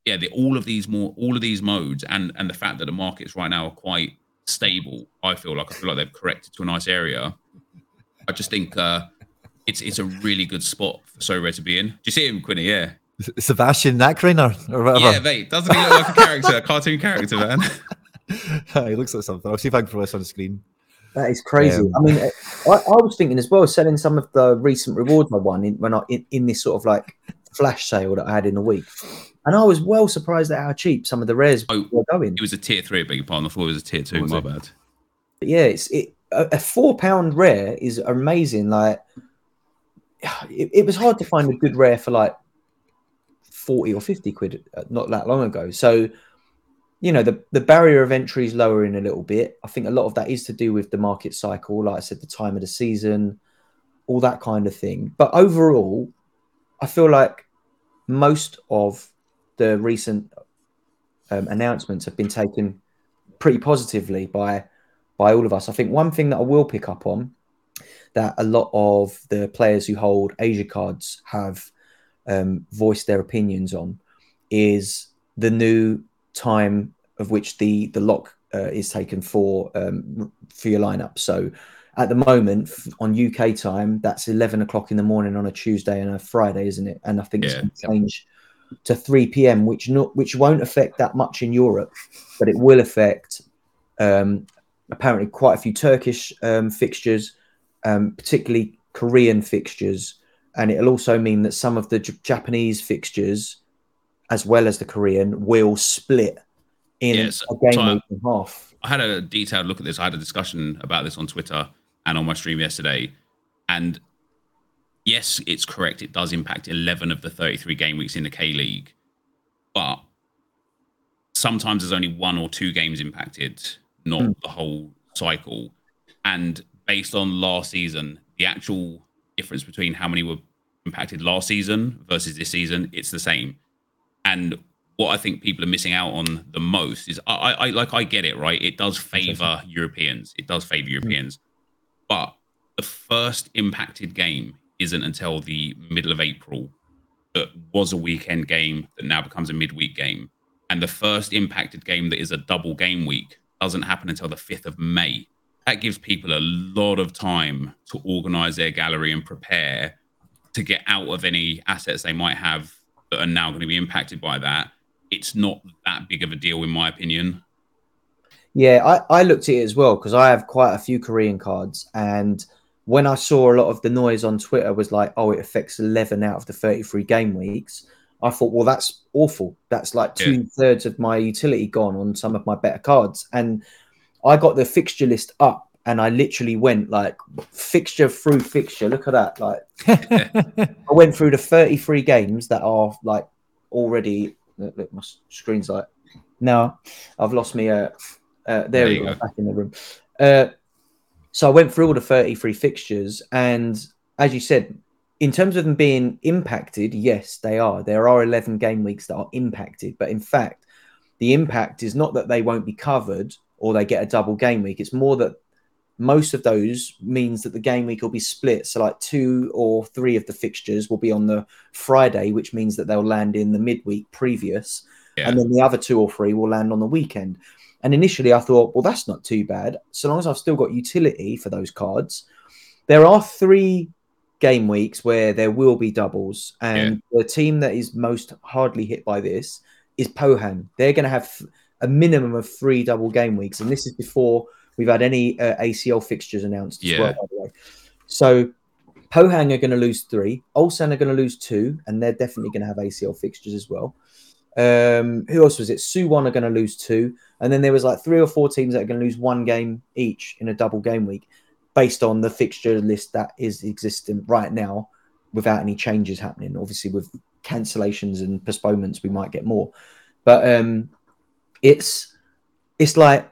yeah, the, all of these more, all of these modes, and and the fact that the markets right now are quite stable. I feel like I feel like they've corrected to a nice area. I just think uh, it's it's a really good spot for Sorare to be in. Do you see him, Quinny? Yeah. Sebastian Nachreiner or whatever. Yeah, mate. Doesn't he look like a character, a cartoon character, man? he looks like something. I'll see if I can throw this on the screen. That is crazy. Um, I mean, I, I was thinking as well, selling some of the recent rewards I won in, when I in, in this sort of like flash sale that I had in the week, and I was well surprised at how cheap some of the rares Oh, were going. It was a tier three, I beg your pardon. I thought it was a tier two. Was My it? bad. But yeah, it's it a, a four pound rare is amazing. Like it, it was hard to find a good rare for like forty or fifty quid uh, not that long ago. So you know the the barrier of entry is lowering a little bit. I think a lot of that is to do with the market cycle, like I said, the time of the season, all that kind of thing. But overall, I feel like most of the recent um, announcements have been taken pretty positively by by all of us. I think one thing that I will pick up on that a lot of the players who hold Asia cards have um, voiced their opinions on is the new time of which the the lock uh, is taken for um, for your lineup. So at the moment on UK time, that's eleven o'clock in the morning on a Tuesday and a Friday, isn't it? And I think it's going to change to three p.m., which not which won't affect that much in Europe, but it will affect um, apparently quite a few Turkish um, fixtures, um, particularly Korean fixtures, and it'll also mean that some of the J- Japanese fixtures, as well as the Korean, will split in Yes, a game so I- week and half. I had a detailed look at this. I had a discussion about this on Twitter and on my stream yesterday. And yes, it's correct. It does impact 11 of the 33 game weeks in the K League. But sometimes there's only one or two games impacted, not Hmm. the whole cycle. And based on last season, the actual difference between how many were impacted last season versus this season, it's the same. And what I think people are missing out on the most is I, I, like I get it right. It does favor Europeans. It does favor hmm. Europeans, but the first impacted game isn't until the middle of April. That was a weekend game that now becomes a midweek game, and the first impacted game that is a double game week doesn't happen until the fifth of May. That gives people a lot of time to organize their gallery and prepare to get out of any assets they might have that are now going to be impacted by that. It's not that big of a deal, in my opinion. Yeah, I, I looked at it as well because I have quite a few Korean cards. And when I saw a lot of the noise on Twitter was like, oh, it affects 11 out of the 33 game weeks, I thought, well, that's awful. That's like two thirds of my utility gone on some of my better cards. And I got the fixture list up and I literally went like fixture through fixture. Look at that. Like I went through the 33 games that are like already look, look, my screen's like No, I've lost me. Uh, uh, there, There we you go, go. back in the room. Uh, so I went through all the 33 fixtures, and as you said, in terms of them being impacted, yes, they are. There are 11 game weeks that are impacted, but in fact, the impact is not that they won't be covered or they get a double game week. It's more that most of those means that the game week will be split. So, like two or three of the fixtures will be on the Friday, which means that they'll land in the midweek previous Yeah. and then the other two or three will land on the weekend. And initially, I thought, well, that's not too bad. So long as I've still got utility for those cards. There are three game weeks where there will be doubles, and the team that is most hardly hit by this is Pohang. They're going to have a minimum of three double game weeks, and this is before we've had any uh, ACL fixtures announced as Yeah. well. By the way, so Pohang are going to lose three. Ulsan are going to lose two, and they're definitely going to have ACL fixtures as well. Um, who else was it? Suwon are going to lose two, and then there was like three or four teams that are going to lose one game each in a double game week, based on the fixture list that is existing right now, without any changes happening. Obviously, with cancellations and postponements, we might get more, but um, it's it's like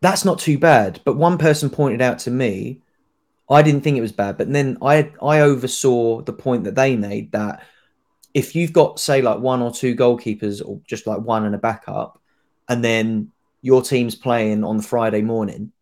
that's not too bad. But one person pointed out to me, I didn't think it was bad, but then I I oversaw the point that they made that if you've got say like one or two goalkeepers or just like one and a backup, and then your team's playing on the Friday morning,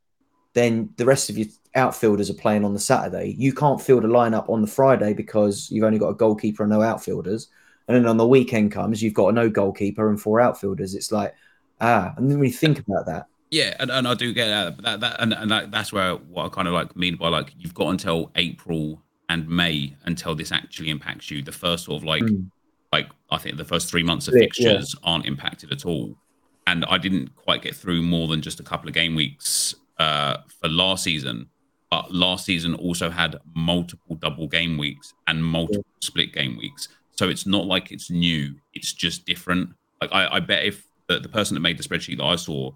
then the rest of your outfielders are playing on the Saturday. You can't field a lineup on the Friday because you've only got a goalkeeper and no outfielders. And then on the weekend comes, you've got a no goalkeeper and four outfielders. It's like, ah, and then we think about that. Yeah, and, and I do get that. That, that and, and that, that's where what I kind of like mean by like you've got until April and May until this actually impacts you. The first sort of like Mm. like I think the first three months of Yeah, yeah. fixtures aren't impacted at all. And I didn't quite get through more than just a couple of game weeks uh, for last season. But last season also had multiple double game weeks and multiple split game weeks. So it's not like it's new. It's just different. Like I, I bet if the, the person that made the spreadsheet that I saw,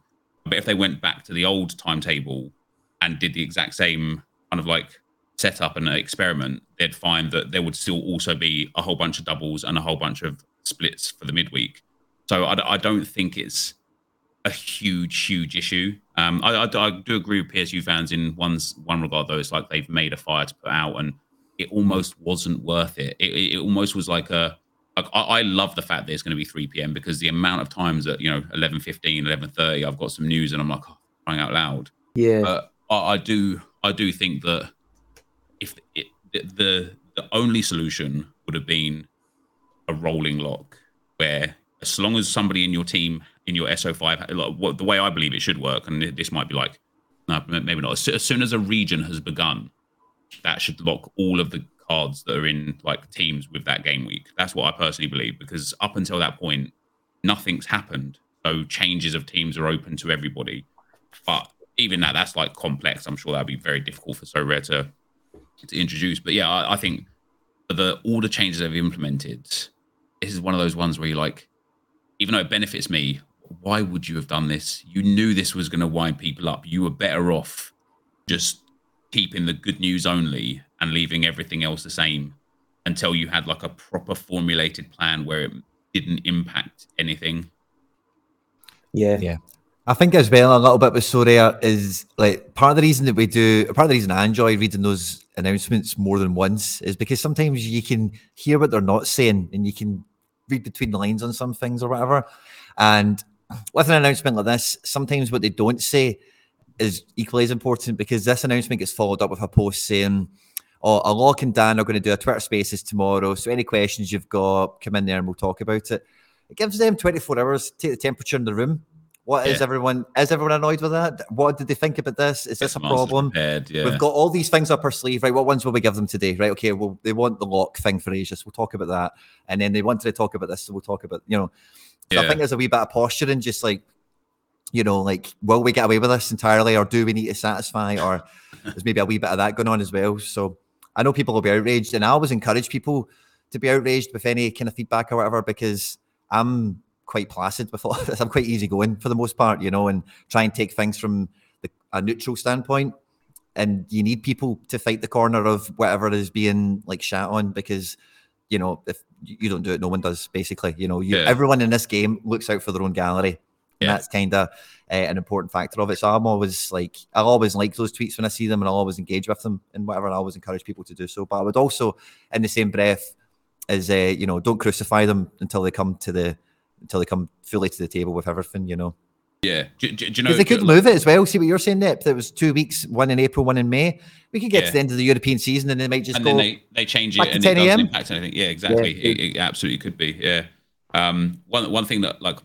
I bet if they went back to the old timetable and did the exact same kind of like setup and experiment, they'd find that there would still also be a whole bunch of doubles and a whole bunch of splits for the midweek. So I, I don't think it's a huge, huge issue. Um, I, I, I do agree with PSU fans in one one regard, though. It's like they've made a fire to put out, and it almost wasn't worth it. It, it, almost was like a. Like I, I love the fact that it's going to be 3 p.m. because the amount of times that you know 11:15, 11:30, I've got some news and I'm like oh, crying out loud. Yeah. But I, I do, I do think that if it, the the only solution would have been a rolling lock, where as long as somebody in your team in your SO5, like, what the way I believe it should work, and this might be like, no, maybe not. As, as soon as a region has begun, that should lock all of the cards that are in like teams with that game week. That's what I personally believe because up until that point, nothing's happened. So changes of teams are open to everybody. But even that, that's like complex. I'm sure that'd be very difficult for Sorare to to introduce. But yeah, I, I think the all the changes they've implemented, this is one of those ones where you're like, even though it benefits me, why would you have done this? You knew this was going to wind people up. You were better off just keeping the good news only and leaving everything else the same until you had like a proper formulated plan where it didn't impact anything. yeah. Yeah. I think as well a little bit with Sorare is like part of the reason that we do part of the reason I enjoy reading those announcements more than once is because sometimes you can hear what they're not saying and you can read between the lines on some things or whatever. And with an announcement like this, sometimes what they don't say is equally as important because this announcement gets followed up with a post saying, Oh, Alok and Dan are going to do a Twitter spaces tomorrow. So any questions you've got, come in there and we'll talk about it. It gives them 24 hours, to take the temperature in the room. What is Yeah. everyone is everyone annoyed with that? What did they think about this? Is this a Get some answers problem? Prepared, yeah. We've got all these things up our sleeve, right? What ones will we give them today? Right, okay, well, they want the lock thing for ages. We'll talk about that. And then they wanted to talk about this, so we'll talk about, you know. So I think there's a wee bit of posturing, just like, you know, like, will we get away with this entirely, or do we need to satisfy, or there's maybe a wee bit of that going on as well. So I know people will be outraged, and I always encourage people to be outraged with any kind of feedback or whatever because I'm quite placid with all of this. I'm quite easygoing for the most part, you know, and try and take things from the, a neutral standpoint. And you need people to fight the corner of whatever is being like shat on because you know, if you don't do it, no one does. Basically, you know, you, Yeah. everyone in this game looks out for their own gallery, Yeah. that's kind of uh, an important factor of it. So I'm always like, I always like those tweets when I see them, and I'll always engage with them and whatever. And I always encourage people to do so. But I would also, in the same breath, is uh, you know, don't crucify them until they come to the until they come fully to the table with everything. You know. Yeah. Do you know? Because they could move it as well. See what you're saying, Nep? That was two weeks, one in April, one in May. We could get Yeah. to the end of the European season and they might just and go. then they, they change it and 10 it doesn't impact anything. Yeah, exactly. Yeah. It, it absolutely could be. Yeah. Um, one one thing that like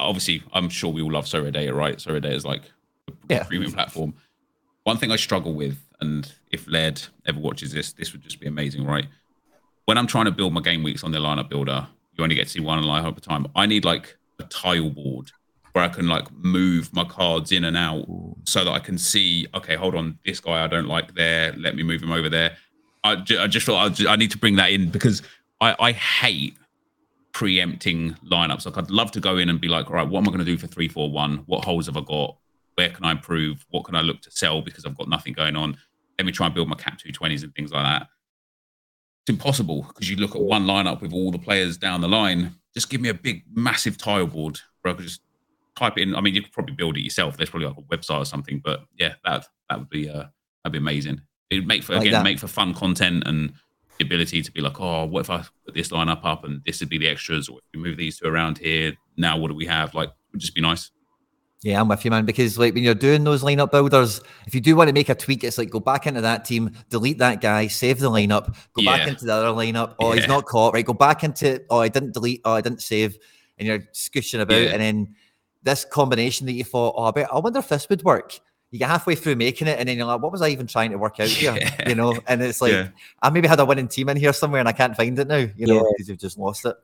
obviously I'm sure we all love Sorare Data, right? Sorare is like a Yeah. premium platform. One thing I struggle with, and if Laird ever watches this, this would just be amazing, right? When I'm trying to build my game weeks on the lineup builder, you only get to see one lineup at a time. I need like a tile board where I can like move my cards in and out so that I can see, okay, hold on, this guy I don't like there. Let me move him over there. I, ju- I just feel I, ju- I need to bring that in because I, I hate preempting lineups. Like I'd love to go in and be like, all right, what am I going to do for three, four, one? What holes have I got? Where can I improve? What can I look to sell because I've got nothing going on? Let me try and build my cap 220s and things like that. It's impossible because you look at one lineup with all the players down the line. Just give me a big, massive tile board where I could just type it in. I mean, you could probably build it yourself. There's probably like a website or something, but yeah, that that would be uh, that'd be amazing. It'd make for Like again that. make for fun content and the ability to be like, oh, what if I put this lineup up and this would be the extras, or if we move these two around here, now what do we have? Like, it would just be nice. Yeah, I'm with you, man. Because like when you're doing those lineup builders, if you do want to make a tweak, it's like go back into that team, delete that guy, save the lineup, go back into the other lineup. Oh, he's not caught. Right, go back into. Oh, I didn't delete. Oh, I didn't save, and you're scooshing about, Yeah. and then this combination that you thought, oh, I bet I wonder if this would work. You get halfway through making it, and then you're like, what was I even trying to work out here? Yeah. You know, and it's like Yeah. I maybe had a winning team in here somewhere, and I can't find it now. You know, Yeah. because you've just lost it.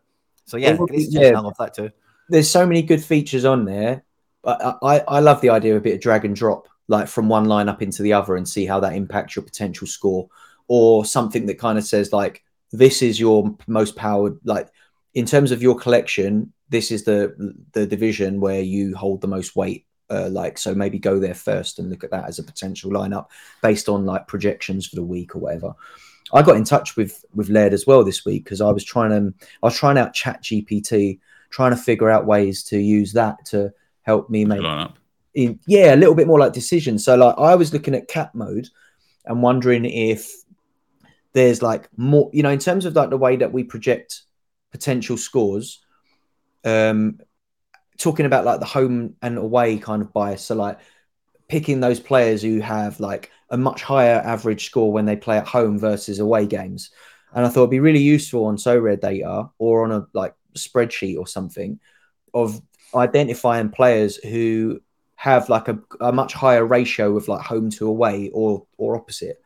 So yeah, Well, great yeah. suggestion. I love that too. there's so many good features on there. But I, I, I love the idea of a bit of drag and drop, like from one lineup into the other, and see how that impacts your potential score, or something that kind of says like this is your most powered, like in terms of your collection, this is the the division where you hold the most weight. Uh, like so, maybe go there first and look at that as a potential lineup based on like projections for the week or whatever. I got in touch with with Laird as well this week because I was trying to I was trying out Chat GPT, trying to figure out ways to use that to help me make Lineup. in, yeah a little bit more like decisions. So like I was looking at cap mode and wondering if there's like more you know in terms of like the way that we project potential scores. Um, talking about like the home and away kind of bias. So like picking those players who have like a much higher average score when they play at home versus away games. And I thought it'd be really useful on Sorare data or on a like spreadsheet or something of identifying players who have like a, a much higher ratio of like home to away or or opposite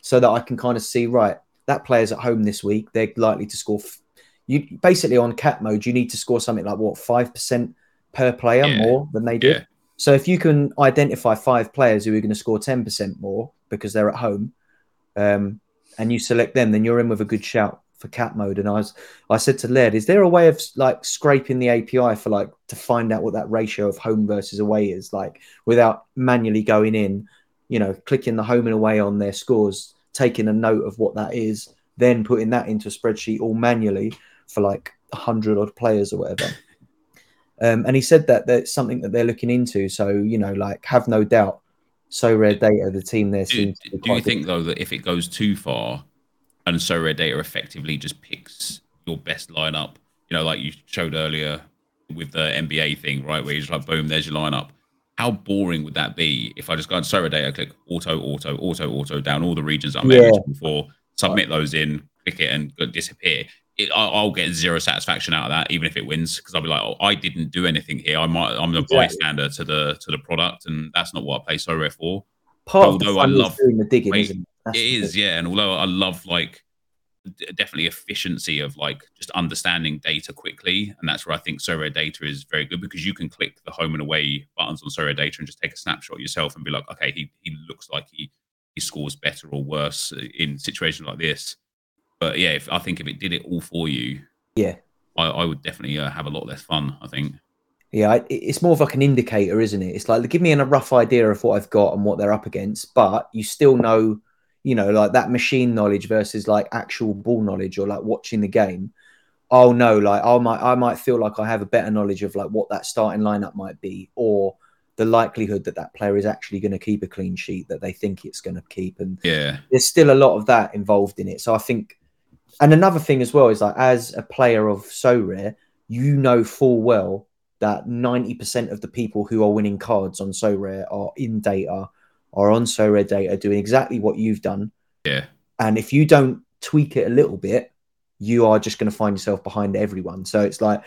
so that I can kind of see right that player's at home this week they're likely to score f- you basically on cap mode you need to score something like what 5% per player Yeah. more than they did Yeah. so if you can identify five players who are going to score 10% more because they're at home, um, and you select them, then you're in with a good shout for cap mode. And I was, I said to Laird, is there a way of like scraping the API for like to find out what that ratio of home versus away is like without manually going in, you know, clicking the home and away on their scores, taking a note of what that is, then putting that into a spreadsheet all manually for like a hundred odd players or whatever. Um, and he said that that's something that they're looking into. So you know, like, have no doubt. Sorare data, the team there Do, seems. to be do you think though that if it goes too far, and Sorare data effectively just picks your best lineup, you know, like you showed earlier with the NBA thing, right, where you're just like, boom, there's your lineup. How boring would that be if I just go on Sorare data, click auto, auto, auto, auto down all the regions I'm Yeah. for, submit those in, click it, and disappear? It, I- I'll get zero satisfaction out of that, even if it wins, because I'll be like, oh, I didn't do anything here. I might, I'm the bystander to the to the product, and that's not what I play Sorare for. Part of the although I love- doing the digging, wait, it? That's is, yeah. And although I love like definitely efficiency of like just understanding data quickly, and that's where I think Sorare data is very good because you can click the home and away buttons on Sorare data and just take a snapshot yourself and be like, okay, he he looks like he he scores better or worse in situations like this. But yeah, if I think if it did it all for you, Yeah. I, I would definitely uh, have a lot less fun. I think. Yeah, I- it's more of like an indicator, isn't it? It's like give me a rough idea of what I've got and what they're up against, but you still know you know, like that machine knowledge versus like actual ball knowledge or like watching the game. Oh no, like I might I might feel like I have a better knowledge of like what that starting lineup might be, or the likelihood that that player is actually going to keep a clean sheet that they think it's going to keep. And Yeah. there's still a lot of that involved in it. So I think, and another thing as well is like as a player of Sorare, you know full well that 90% of the people who are winning cards on Sorare are in data, are on Sorare data, doing exactly what you've done. Yeah. And if you don't tweak it a little bit, you are just going to find yourself behind everyone. So it's like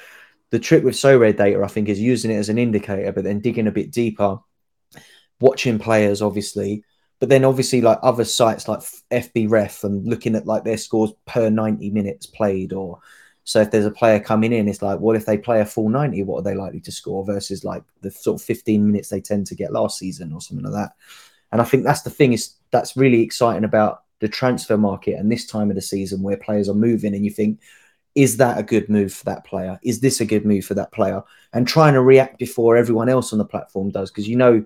the trick with Sorare data, I think, is using it as an indicator, but then digging a bit deeper, watching players, obviously, but then obviously like other sites like FBref and looking at like their scores per 90 minutes played or so if there's a player coming in, it's like, well, if they play a full 90, what are they likely to score versus like the sort of 15 minutes they tend to get last season or something like that. And I think that's the thing is that's really exciting about the transfer market and this time of the season where players are moving and you think, is that a good move for that player? Is this a good move for that player? And trying to react before everyone else on the platform does, because you know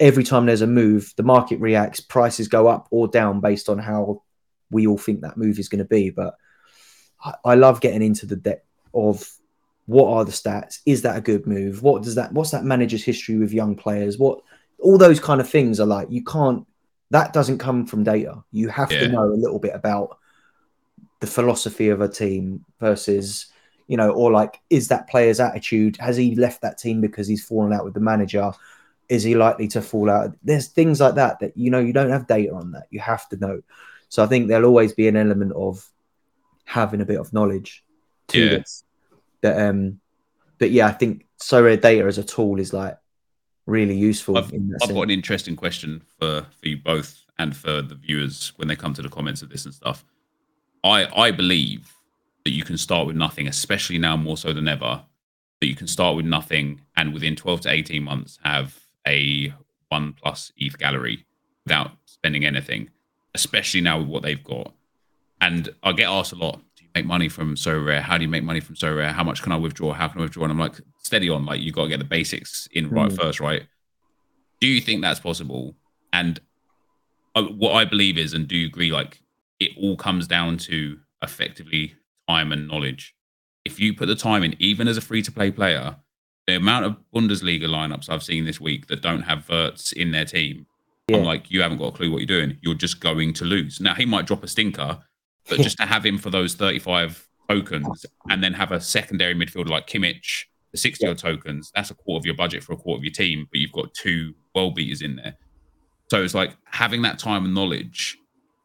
every time there's a move, the market reacts, prices go up or down based on how we all think that move is going to be. But I, I love getting into the depth of what are the stats? Is that a good move? What does that? What's that manager's history with young players? What all those kind of things are like. You can't. That doesn't come from data. You have Yeah. to know a little bit about the philosophy of a team versus you know, or like, is that player's attitude? Has he left that team because he's fallen out with the manager? Is he likely to fall out? There's things like that that you know you don't have data on that. You have to know. So I think there'll always be an element of having a bit of knowledge to Yeah. this. That um, but yeah, I think Sorare data as a tool is like really useful. I've, I've got an interesting question for, for you both and for the viewers when they come to the comments of this and stuff. I I believe that you can start with nothing, especially now more so than ever. That you can start with nothing and within 12 to 18 months have a one plus ETH gallery without spending anything, especially now with what they've got. And I get asked a lot, do you make money from Sorare? How do you make money from Sorare? How much can I withdraw? How can I withdraw? And I'm like, steady on, like you got to get the basics in right Mm. first, right? Do you think that's possible? And uh, what I believe is, and do you agree, like it all comes down to effectively time and knowledge. If you put the time in, even as a free to play player, the amount of Bundesliga lineups I've seen this week that don't have Wirtz in their team, Yeah. I'm like, you haven't got a clue what you're doing. You're just going to lose. Now, he might drop a stinker, but just to have him for those 35 tokens and then have a secondary midfielder like Kimmich, the 60 odd tokens, that's a quarter of your budget for a quarter of your team, but you've got two well beaters in there. So it's like having that time and knowledge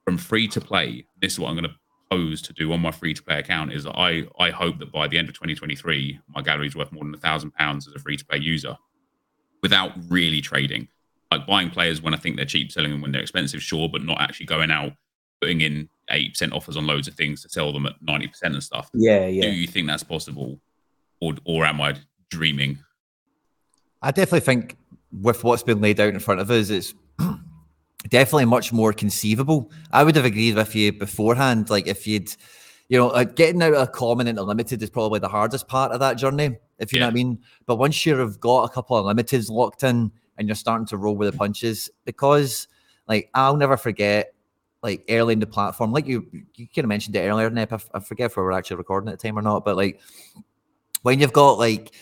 from free to play. This is what I'm going to pose to do on my free to play account. Is that I I hope that by the end of 2023, my gallery is worth more than a thousand pounds as a free to play user, without really trading. Like buying players when I think they're cheap, selling them when they're expensive, sure, but not actually going out putting in eight percent offers on loads of things to sell them at ninety percent and stuff. yeah, yeah. Do you think that's possible, or or am I dreaming? I definitely think with what's been laid out in front of us, it's definitely much more conceivable. I would have agreed with you beforehand. Like if you'd, you know, like getting out of common into limited is probably the hardest part of that journey, if you know what I mean. But once you've got a couple of limiteds locked in and you're starting to roll with the punches, because like I'll never forget. Like early in the platform, like you, you kind of mentioned it earlier, Nep. I, f- I forget if we were actually recording at the time or not, but like when you've got like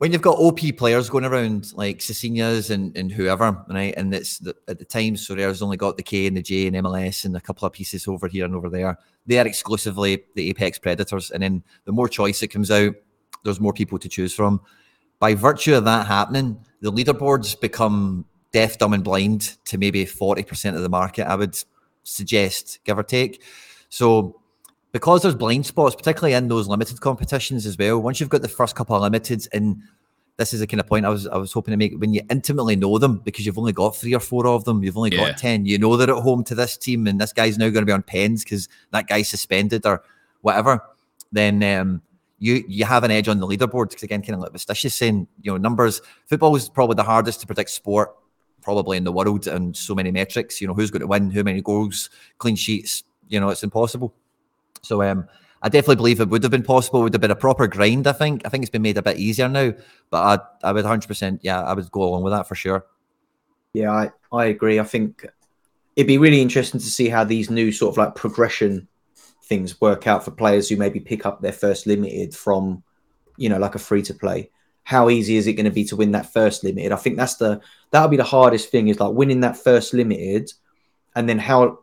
when you've got OP players going around like Cesinhas and, and whoever, right? And it's the, at the time, so there's only got the K and the J and MLS and a couple of pieces over here and over there. They are exclusively the Apex Predators. And then the more choice that comes out, there's more people to choose from. By virtue of that happening, the leaderboards become deaf, dumb, and blind to maybe 40% of the market, I would suggest, give or take. So because there's blind spots, particularly in those limited competitions as well. Once you've got the first couple of limiteds, and this is the kind of point I was I was hoping to make when you intimately know them because you've only got three or four of them, you've only Yeah. got ten. You know they're at home to this team, and this guy's now going to be on pens because that guy's suspended or whatever. Then um, you you have an edge on the leaderboard because again, kind of like Visticius saying, you know, numbers. Football is probably the hardest to predict sport probably in the world and so many metrics. You know, who's going to win, how many goals, clean sheets. You know, it's impossible. So um, I definitely believe it would have been possible. It would have been a proper grind. I think. I think it's been made a bit easier now. But I, I would 100. percent Yeah, I would go along with that for sure. yeah. I I agree. I think it'd be really interesting to see how these new sort of like progression things work out for players who maybe pick up their first limited from, you know, like a free to play. How easy is it going to be to win that first limited? I think that's the that'll be the hardest thing is like winning that first limited, and then how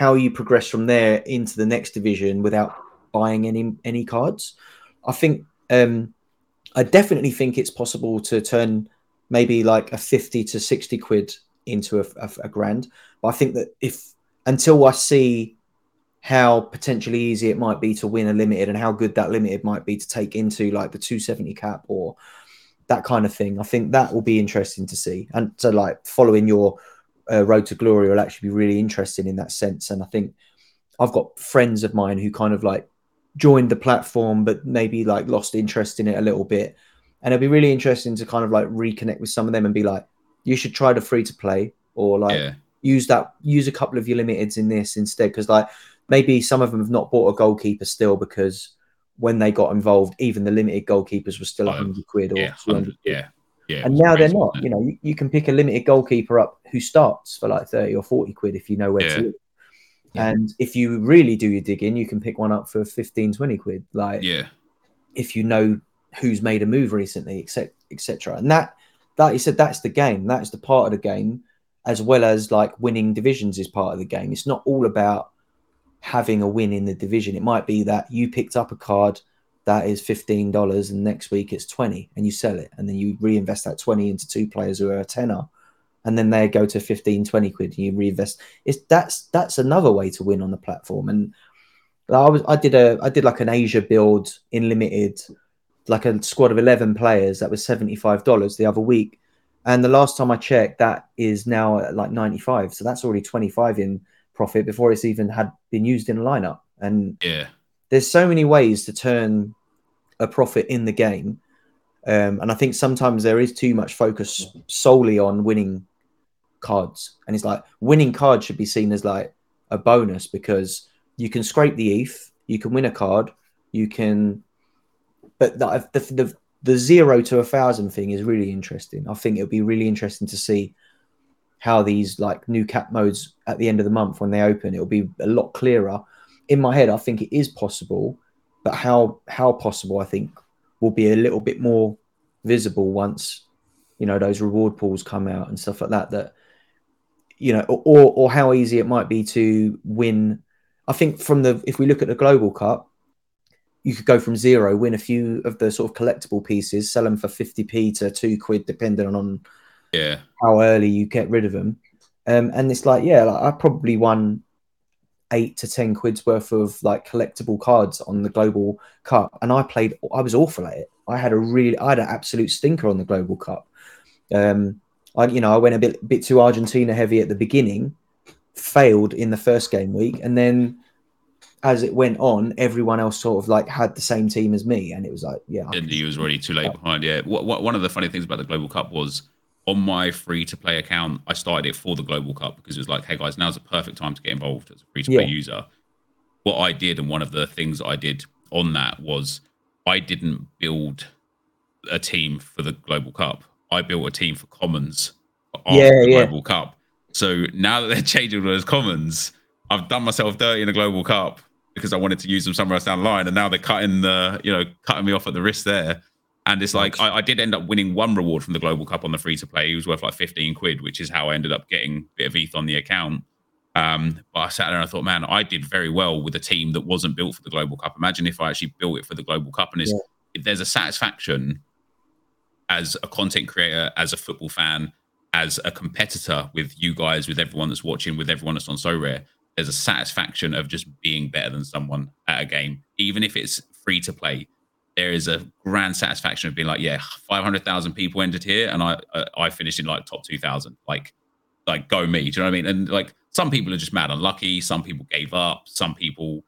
how you progress from there into the next division without buying any any cards. I think um I definitely think it's possible to turn maybe like a 50 to 60 quid into a, a, a, grand. But I think that if until I see how potentially easy it might be to win a limited and how good that limited might be to take into like the 270 cap or that kind of thing, I think that will be interesting to see. And so, like, following your uh, road to glory will actually be really interesting in that sense. And I think I've got friends of mine who kind of like joined the platform, but maybe like lost interest in it a little bit. And it'd be really interesting to kind of like reconnect with some of them and be like, you should try the free to play or like yeah. use that, use a couple of your limiteds in this instead. Cause like maybe some of them have not bought a goalkeeper still because when they got involved, even the limited goalkeepers were still 100 quid or yeah, 200 Yeah. Yeah, and now they're not. You know, you, you, can pick a limited goalkeeper up who starts for like 30 or 40 quid if you know where yeah. to look. And if you really do your digging, you can pick one up for 15, 20 quid. Like, yeah, if you know who's made a move recently, etc. etc. And that, that he said, that's the game. That's the part of the game, as well as like winning divisions is part of the game. It's not all about having a win in the division. It might be that you picked up a card that is fifteen dollars, and next week it's twenty, and you sell it, and then you reinvest that twenty into two players who are a tenner and then they go to 15 20 quid and you reinvest. It's that's that's another way to win on the platform. And i was i did a i did like an asia build in limited like a squad of 11 players that was $75 the other week. And the last time i checked that is now at like 95 so that's already 25 in profit before it's even had been used in a lineup. And yeah there's so many ways to turn a profit in the game um, and I think sometimes there is too much focus solely on winning cards. And it's like winning cards should be seen as like a bonus because you can scrape the ETH, you can win a card, you can. But the, the, the, the zero to a thousand thing is really interesting. I think it'll be really interesting to see how these like new cap modes at the end of the month when they open, it'll be a lot clearer. In my head, I think it is possible, but how how possible I think will be a little bit more visible once you know those reward pools come out and stuff like that. That you know, or or how easy it might be to win. I think from the if we look at the Global Cup, you could go from zero, win a few of the sort of collectible pieces, sell them for fifty p to two quid, depending on yeah how early you get rid of them. Um, and it's like, yeah, like I probably won eight to ten quid's worth of like collectible cards on the Global Cup, and I played. I was awful at it. I had a really, I had an absolute stinker on the Global Cup. Um, I, you know, I went a bit bit too Argentina heavy at the beginning, failed in the first game week, and then as it went on, everyone else sort of like had the same team as me, and it was like, yeah, and he was already too late behind. Yeah, what, what, one of the funny things about the Global Cup was on my free to play account, I started it for the Global Cup because it was like, hey guys, now's a perfect time to get involved as a free to play yeah. user. What I did, and one of the things I did on that was I didn't build a team for the Global Cup. I built a team for commons after yeah, the yeah. Global Cup. So now that they're changing those commons, I've done myself dirty in the Global Cup because I wanted to use them somewhere else down the line, and now they're cutting the you know cutting me off at the wrist there. And it's like I, I, did end up winning one reward from the Global Cup on the free to play. It was worth like 15 quid, which is how I ended up getting a bit of ETH on the account. Um, but I sat there and I thought, man, I did very well with a team that wasn't built for the Global Cup. Imagine if I actually built it for the Global Cup. And it's, yeah. there's a satisfaction as a content creator, as a football fan, as a competitor with you guys, with everyone that's watching, with everyone that's on Sorare. There's a satisfaction of just being better than someone at a game, even if it's free to play. There is a grand satisfaction of being like, yeah, five hundred thousand people entered here, and I I finished in like top two thousand. Like, like go me. Do you know what I mean? And like some people are just mad unlucky. Some people gave up. Some people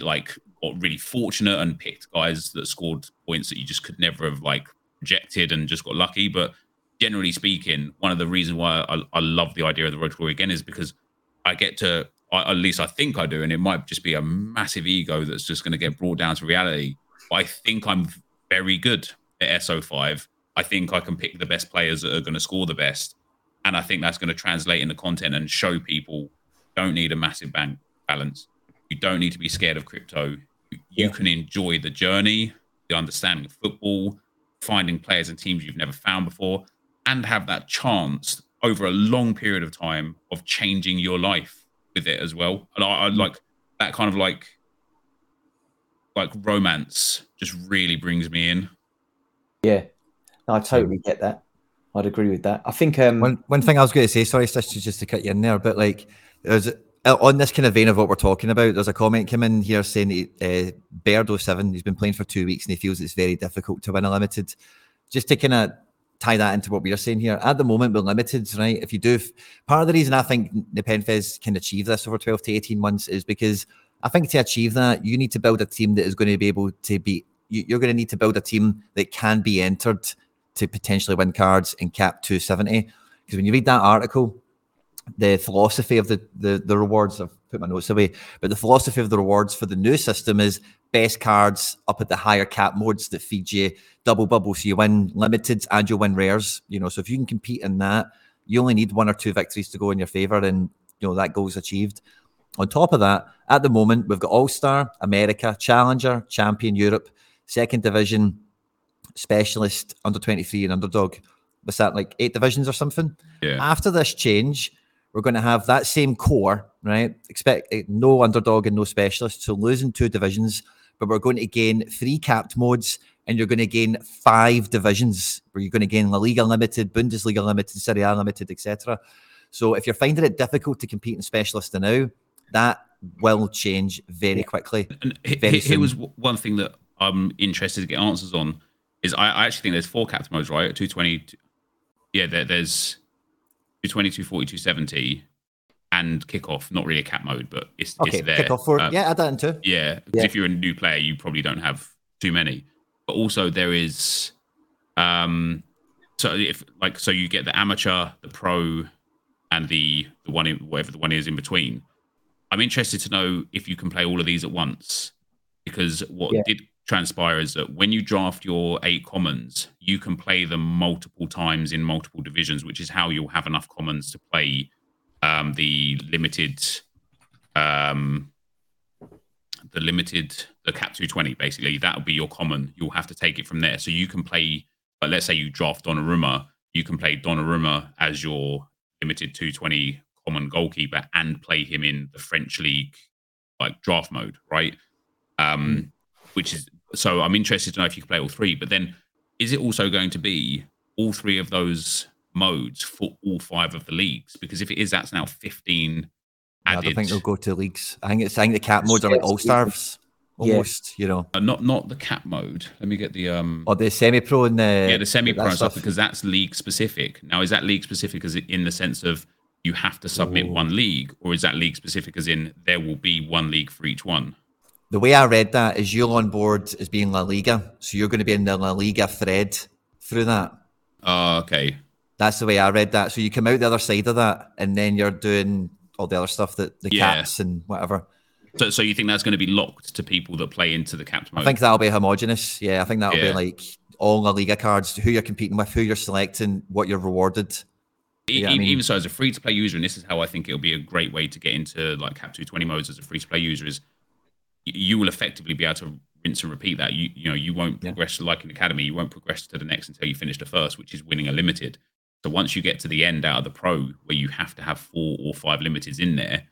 like got really fortunate and picked guys that scored points that you just could never have like projected and just got lucky. But generally speaking, one of the reasons why I, I love the idea of the road to glory again is because I get to, I, at least I think I do, and it might just be a massive ego that's just going to get brought down to reality. I think I'm very good at SO5. I think I can pick the best players that are going to score the best. and I think that's going to translate in the content and show people don't need a massive bank balance. You don't need to be scared of crypto. You Yeah. can enjoy the journey, the understanding of football, finding players and teams you've never found before, and have that chance over a long period of time of changing your life with it as well. And I, I like that kind of like like romance just really brings me in. Yeah, no, I totally get that. I'd agree with that. I think um, One one thing I was going to say, sorry, Stish, just to cut you in there, but like there's uh, on this kind of vein of what we're talking about. There's a comment come in here saying that, uh, Baird 07, he's been playing for two weeks and he feels it's very difficult to win a limited. Just to kind of tie that into what we're saying here, at the moment with limiteds, right? If you do, part of the reason I think Nepenthez can achieve this over 12 to 18 months is because I think to achieve that, you need to build a team that is going to be able to be. you- You're going to need to build a team that can be entered to potentially win cards in cap 270. Because when you read that article, the philosophy of the, the the rewards, I've put my notes away, but the philosophy of the rewards for the new system is best cards up at the higher cap modes that feed you double bubble. So you win limiteds and you win rares. You know, so if you can compete in that, you only need one or two victories to go in your favor, and you know that goal's achieved. On top of that, at the moment, we've got All Star, America, Challenger, Champion Europe, Second Division, Specialist, Under 23, and Underdog. Was that like eight divisions or something? Yeah. After this change, we're going to have that same core, right? Expect eh, no underdog and no specialist. So losing two divisions, but we're going to gain three capped modes and you're going to gain five divisions where you're going to gain La Liga Limited, Bundesliga Limited, Serie A Limited, etc. So if you're finding it difficult to compete in specialist now, that will change very quickly. And very he- here was one thing that I'm interested to get answers on is I, I actually think there's four captain modes, right? 220. Yeah, there, there's 220, 240, 270, and kickoff. Not really a cap mode, but it's, Okay, it's there. kick off for Uh, yeah, add that into. Yeah, Yeah. if you're a new player, you probably don't have too many. But also there is, um, so if like so you get the amateur, the pro, and the the one in whatever the one is in between. I'm interested to know if you can play all of these at once, because what Yeah. did transpire is that when you draft your eight commons, you can play them multiple times in multiple divisions, which is how you'll have enough commons to play um, the limited um, the limited the cap 220 basically. That'll be your common. You'll have to take it from there. So you can play but let's say you draft Donnarumma you can play Donnarumma as your limited 220 common goalkeeper and play him in the French league like draft mode right um which is so I'm interested to know if you can play all three but then is it also going to be all three of those modes for all five of the leagues because if it is that's now 15 I don't think they'll go to leagues. I think it's I think the cap modes are like all stars yeah. almost, you know. Uh, not not the cap mode. Let me get the um. Or the semi pro and the yeah, the semi-pro that stuff because that's league specific. Now, is that league specific as in the sense of you have to submit Ooh. one league, or is that league specific as in there will be one league for each one? The way I read that is you're on board as being La Liga, so you're going to be in the La Liga thread through that. Oh, okay. That's the way I read that. So you come out the other side of that, and then you're doing all the other stuff that the Yeah. caps and whatever. So, so you think that's going to be locked to people that play into the capped mode? I think that'll be homogenous. Yeah, I think that'll Yeah. be like all La Liga cards, who you're competing with, who you're selecting, what you're rewarded. E- Yeah, I even, mean- even so, as a free to play user, and this is how I think it'll be a great way to get into like Cap 220 modes as a free to play user is you will effectively be able to rinse and repeat that. You you know you won't Yeah. progress like in academy. You won't progress to the next until you finish the first, which is winning a limited. So once you get to the end out of the pro, where you have to have four or five limiteds in there,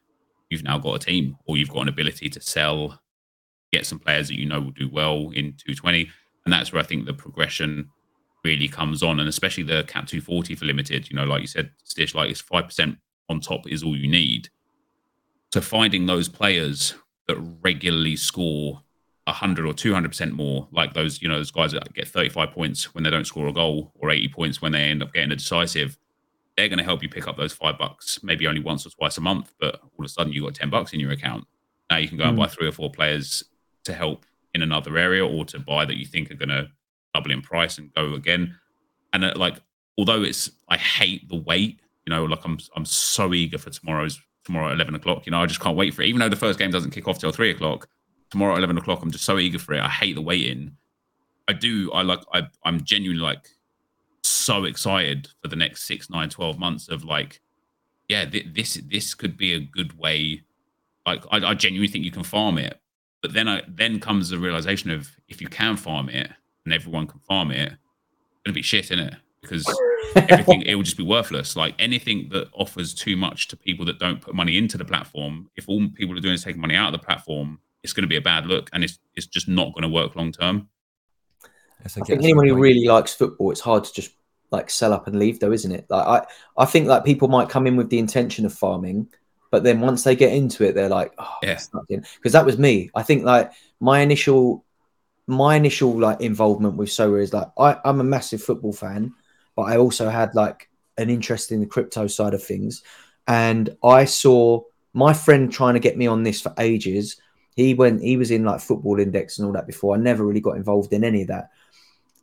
you've now got a team, or you've got an ability to sell, get some players that you know will do well in 220, and that's where I think the progression really comes on, and especially the cap 240 for limited. You know, like you said, Stish, like it's five percent on top is all you need. So finding those players that regularly score 100 or 200 percent more, like those, you know, those guys that get 35 points when they don't score a goal, or 80 points when they end up getting a decisive, they're going to help you pick up those five bucks, maybe only once or twice a month, but all of a sudden you got 10 bucks in your account. Now you can go and buy hmm. three or four players to help in another area, or to buy that you think are going to double in price and go again. And uh, like, although it's, I hate the wait. You know, like I'm, I'm so eager for tomorrow's tomorrow at 11 o'clock. You know, I just can't wait for it. Even though the first game doesn't kick off till three o'clock, tomorrow at 11 o'clock, I'm just so eager for it. I hate the waiting. I do. I like. I, I'm genuinely like. so excited for the next six, nine, 12 months of like, yeah, th- this this could be a good way. Like, I, I genuinely think you can farm it, but then I then comes the realization of if you can farm it and everyone can farm it, it's gonna be shit in it because everything it will just be worthless. Like anything that offers too much to people that don't put money into the platform, if all people are doing is taking money out of the platform, it's going to be a bad look, and it's it's just not going to work long term. I think anyone who really likes football, it's hard to just like sell up and leave, though, isn't it? Like I, I think like people might come in with the intention of farming, but then once they get into it, they're like, oh, yeah, because that was me. I think like my initial, my initial like involvement with Sorare is like I, I'm a massive football fan, but I also had like an interest in the crypto side of things, and I saw my friend trying to get me on this for ages. He went, he was in like Football Index and all that before. I never really got involved in any of that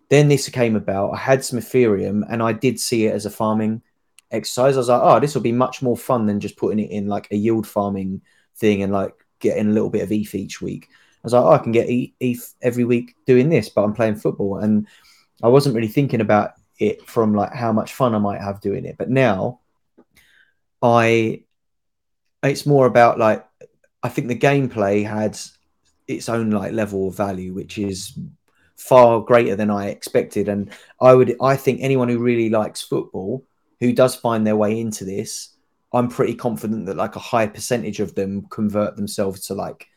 then this came about. I had some Ethereum and I did see it as a farming exercise. I was like, oh, this will be much more fun than just putting it in like a yield farming thing and like getting a little bit of ETH each week. I was like, oh, I can get ETH every week doing this, but I'm playing football. And I wasn't really thinking about it from like how much fun I might have doing it. But now I, it's more about like, I think the gameplay had its own like level of value, which is far greater than I expected. And I would, I think anyone who really likes football, who does find their way into this, I'm pretty confident that like a high percentage of them convert themselves to like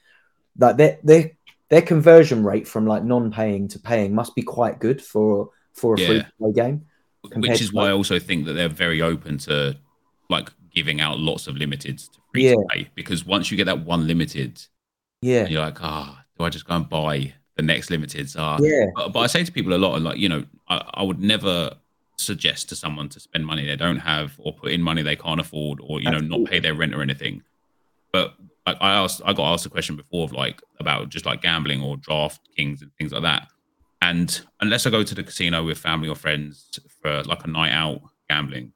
that. Their their their conversion rate from like non-paying to paying must be quite good for for a yeah. free play game. Which is why like, I also think that they're very open to like giving out lots of limiteds to free yeah. to play because once you get that one limited, yeah, you're like, ah, oh, do I just go and buy the next limiteds are. Yeah. But, but I say to people a lot, like, you know, I, I, would never suggest to someone to spend money they don't have or put in money they can't afford or, you Absolutely. know, not pay their rent or anything. But I, I asked, I got asked a question before of like about just like gambling or draft kings and things like that. And unless I go to the casino with family or friends for like a night out gambling,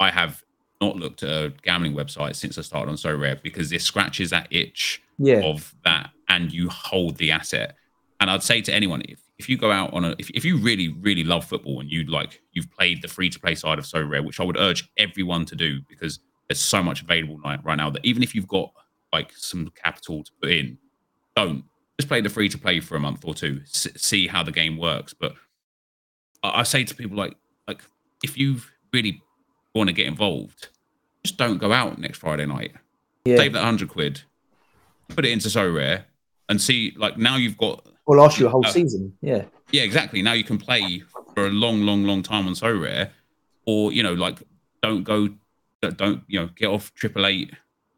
I have not looked at a gambling website since I started on Sorare because this scratches that itch yeah. of that and you hold the asset and I'd say to anyone, if, if you go out on a, if, if you really, really love football and you like, you've played the free to play side of Sorare, which I would urge everyone to do because there's so much available right now that even if you've got like some capital to put in, don't just play the free to play for a month or two, see how the game works. But I, I say to people like, like if you really want to get involved, just don't go out next Friday night. Yeah. Save that hundred quid, put it into Sorare, and see. Like now you've got or last you a whole uh, season. Yeah. Yeah, exactly. Now you can play for a long, long, long time on Sorare, or you know, like don't go, don't you know, get off Triple Eight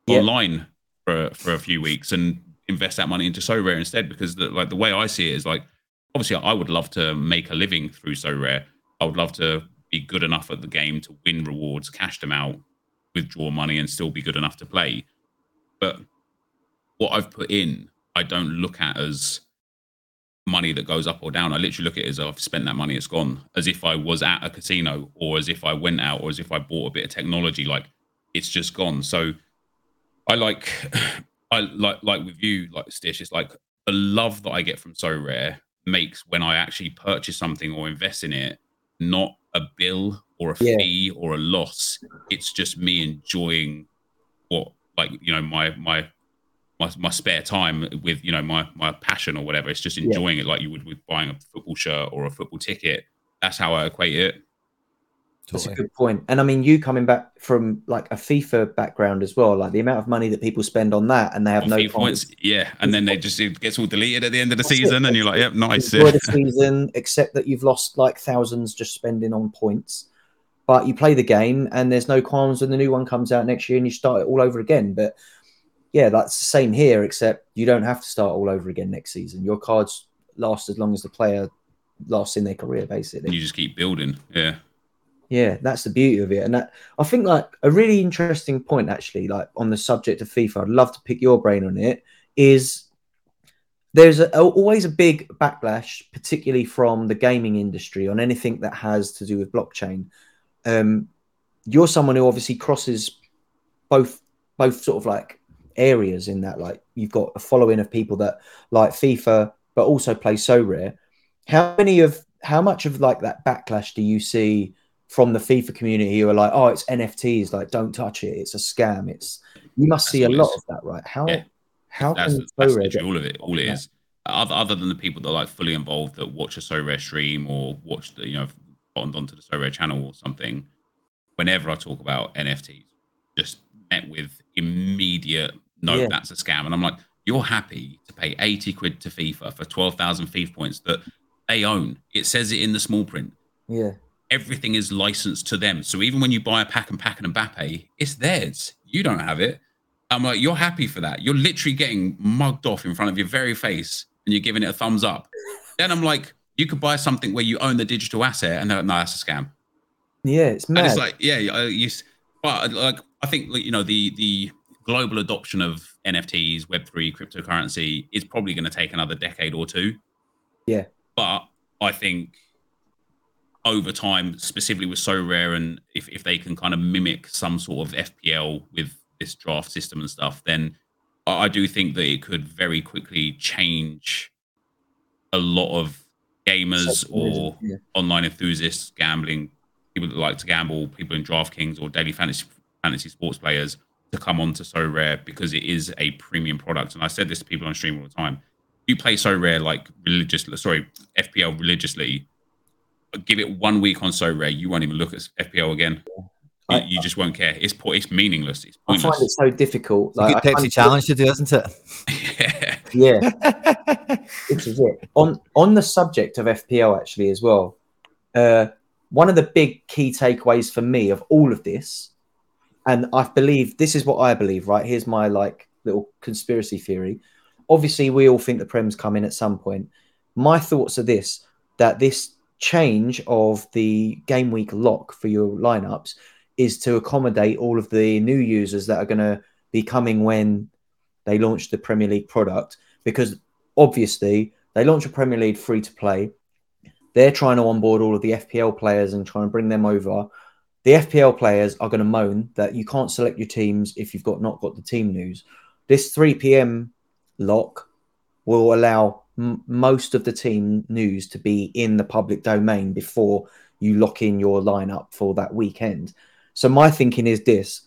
yeah. online for for a few weeks and invest that money into Sorare instead. Because the, like the way I see it is like, obviously, I would love to make a living through Sorare. I would love to be good enough at the game to win rewards, cash them out, withdraw money, and still be good enough to play. But what I've put in, I don't look at as money that goes up or down. I literally look at it as I've spent that money, it's gone. As if I was at a casino or as if I went out or as if I bought a bit of technology, like it's just gone. So I like I like like with you, like Stish, it's like the love that I get from Sorare makes when I actually purchase something or invest in it, not a bill or a yeah. fee or a loss. It's just me enjoying what like you know my my my, my spare time with you know my my passion or whatever. It's just enjoying yeah. it like you would with buying a football shirt or a football ticket. That's how I equate it. That's a good point. And I mean, you coming back from like a FIFA background as well, like the amount of money that people spend on that, and they have on no points. Yeah, and then they just it gets all deleted at the end of the That's season, it. and you're like, "Yep, nice." Enjoy the season, except that you've lost like thousands just spending on points. But you play the game, and there's no qualms when the new one comes out next year, and you start it all over again. But yeah, that's the same here, except you don't have to start all over again next season. Your cards last as long as the player lasts in their career, basically. You just keep building. Yeah. Yeah, that's the beauty of it. And that, I think like a really interesting point actually, like on the subject of FIFA, I'd love to pick your brain on it, is there's a, always a big backlash, particularly from the gaming industry on anything that has to do with blockchain. Um, you're someone who obviously crosses both both sort of like areas in that. Like you've got a following of people that like FIFA, but also play Sorare. How many of how much of like that backlash do you see from the FIFA community who are like, oh, it's NFTs, like don't touch it, it's a scam. It's you must That's see a lot is. of that, right? How Yeah. how that's, can that's literally all of it. All it Yeah. is. Other, other than the people that are like fully involved that watch a Sorare stream or watch the you know gotten onto the Sorare channel or something. Whenever I talk about NFTs, just met with immediate no, Yeah. that's a scam, and I'm like, you're happy to pay eighty quid to FIFA for twelve thousand FIFA points that they own. It says it in the small print. Yeah, Everything is licensed to them. So even when you buy a pack and pack and Mbappe, it's theirs. You don't have it. I'm like, you're happy for that. You're literally getting mugged off in front of your very face and you're giving it a thumbs up. Then I'm like, you could buy something where you own the digital asset and they're like, no, that's a scam. yeah, it's And mad. it's like, yeah, you, but like, I think, you know, the, the global adoption of NFTs, Web3, cryptocurrency is probably going to take another decade or two. Yeah. But I think over time, specifically with Sorare, and if, if they can kind of mimic some sort of FPL with this draft system and stuff, then I do think that it could very quickly change a lot of gamers or yeah. online enthusiasts, gambling people that like to gamble, people in DraftKings or daily fantasy fantasy sports players to come on to Sorare because it is a premium product. And I said this to people on stream all the time. You play Sorare like religiously, sorry, FPL religiously. Give it one week on Sorare, you won't even look at FPL again. You, I- you just won't care. It's po- it's meaningless. It's I find it so difficult. It's a Like, good I Pepsi challenge to do, isn't it? yeah. Yeah, this is it. On on the subject of FPL, actually, as well. Uh, one of the big key takeaways for me of all of this, and I believe this is what I believe. Right here's my like little conspiracy theory. Obviously, we all think the Prem's coming at some point. My thoughts are this: that this change of the game week lock for your lineups is to accommodate all of the new users that are going to be coming when they launch the Premier League product because obviously they launch a Premier League free to play. They're trying to onboard all of the FPL players and try and bring them over. The FPL players are going to moan that you can't select your teams if you've got not got the team news. This 3 p.m. lock will allow m- most of the team news to be in the public domain before you lock in your lineup for that weekend. So my thinking is this: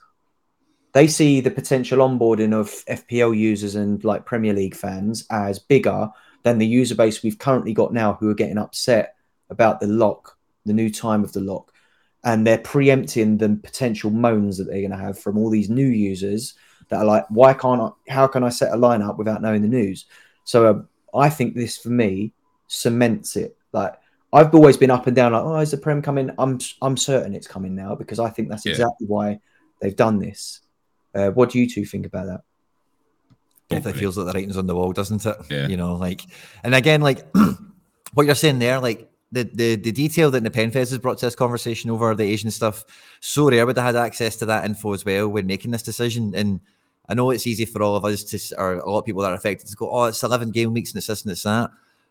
they see the potential onboarding of FPL users and like Premier League fans as bigger than the user base we've currently got now, who are getting upset about the lock, the new time of the lock, and they're preempting the potential moans that they're going to have from all these new users that are like, why can't I? How can I set a lineup without knowing the news? So um, I think this for me cements it. Like I've always been up and down, like, oh, is the Prem coming? I'm I'm certain it's coming now because I think that's Yeah. exactly why they've done this. Uh, what do you two think about that? Definitely Hopefully. feels like the writing's on the wall, doesn't it? Yeah. You know, like, and again, like what you're saying there, like the the the detail that Nepenthez has brought to this conversation over the Asian stuff, Sorare would have had access to that info as well when making this decision. And I know it's easy for all of us to, or a lot of people that are affected to go, oh, it's 11 game weeks and it's this and it's that.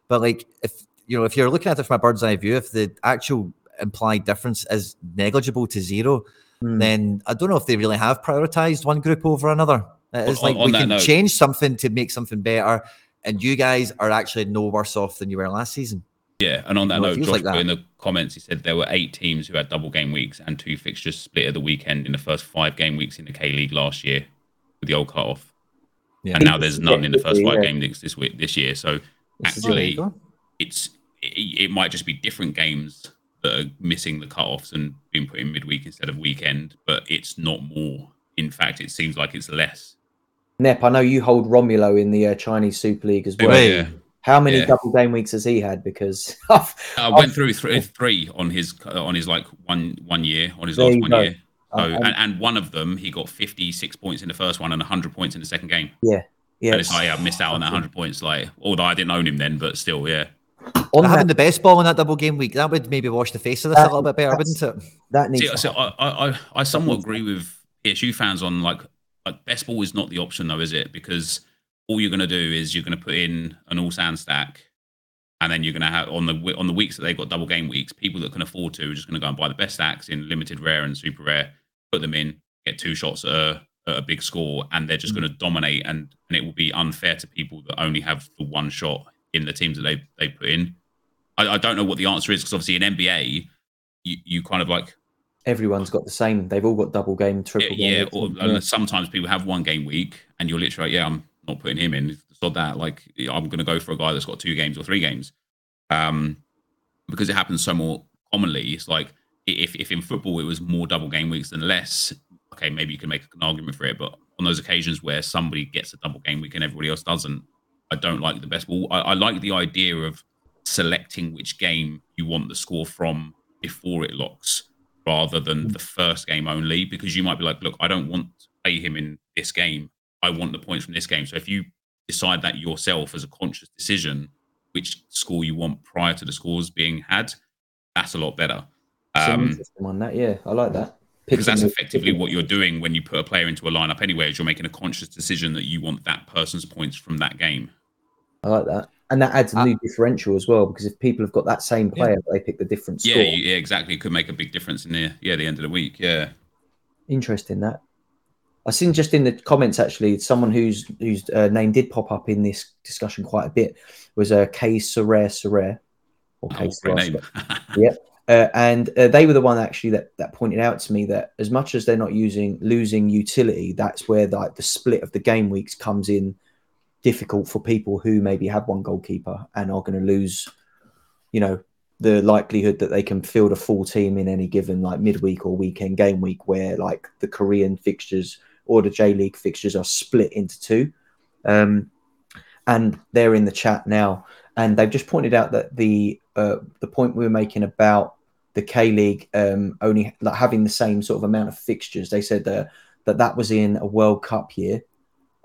But like, if you know, if you're looking at it from a bird's eye view, if the actual implied difference is negligible to zero, Hmm. then I don't know if they really have prioritized one group over another. It's On- like we can note- change something to make something better, and you guys are actually no worse off than you were last season. Yeah, and on that No, it note, Josh like that. in the comments, he said there were eight teams who had double game weeks and two fixtures split at the weekend in the first five game weeks in the K League last year with the old cut off. Yeah. And now there's none in the first five Yeah. game weeks this week this year. So This is There you actually, it's it, it might just be different games that are missing the cut-offs and being put in midweek instead of weekend, but it's not more. In fact, it seems like it's less. Nep, I know you hold Romulo in the uh, Chinese Super League as well. Yeah. How many Yeah. double game weeks has he had? Because I've, I went through three, three on his on his like one one year on his There last one go. year. So, Uh, and, and one of them, he got 56 points in the first one and 100 points in the second game. yeah, And it's like, yeah, I missed out on that 100 points. Like, although I didn't own him then, but still, yeah. on Having that, the best ball in that double game week, that would maybe wash the face of this That- a little bit better, wouldn't it? that needs See, to so happen. I, I, I- I somewhat agree with PSU fans on like, like best ball is not the option though, is it? Because all you're going to do is you're going to put in an all sand stack, and then you're going to have on the wi- on the weeks that they've got double game weeks, people that can afford to are just going to go and buy the best stacks in limited rare and super rare, put them in, get two shots at a, at a big score, and they're just going to dominate, and and it will be unfair to people that only have the one shot in the teams that they they put in. I, I don't know what the answer is because obviously in NBA, you, you kind of like everyone's got the same. They've all got double game, triple yeah, game. yeah, or yeah. sometimes people have one game week, and you're literally like, yeah, I'm not putting him in. So that like I'm going to go for a guy that's got two games or three games, um, because it happens so more commonly. It's like if if in football it was more double game weeks than less, okay, maybe you can make an argument for it. But on those occasions where somebody gets a double game week and everybody else doesn't, I don't like the best ball. I, I like the idea of selecting which game you want the score from before it locks rather than the first game only because you might be like look i don't want to play him in this game i want the points from this game so if you decide that yourself as a conscious decision which score you want prior to the scores being had that's a lot better um, one that, yeah, I like that. because that's effectively what you're doing when you put a player into a lineup anyway is you're making a conscious decision that you want that person's points from that game I like that, and that adds a Uh, new differential as well because if people have got that same player, but they pick the different score. yeah, you- yeah exactly it could make a big difference in the yeah the end of the week yeah Interesting that. I seen just in the comments actually someone whose whose uh, name did pop up in this discussion quite a bit was a uh, K Sorare Sorare or K oh, great Sorare. Uh, and uh, they were the one actually that that pointed out to me that as much as they're not using losing utility, that's where like the split of the game weeks comes in difficult for people who maybe have one goalkeeper and are going to lose, you know, the likelihood that they can field a full team in any given like midweek or weekend game week where like the Korean fixtures or the J League fixtures are split into two. Um, and they're in the chat now, and they've just pointed out that the uh, the point we were making about the K League um, only like having the same sort of amount of fixtures. They said uh, that that was in a World Cup year,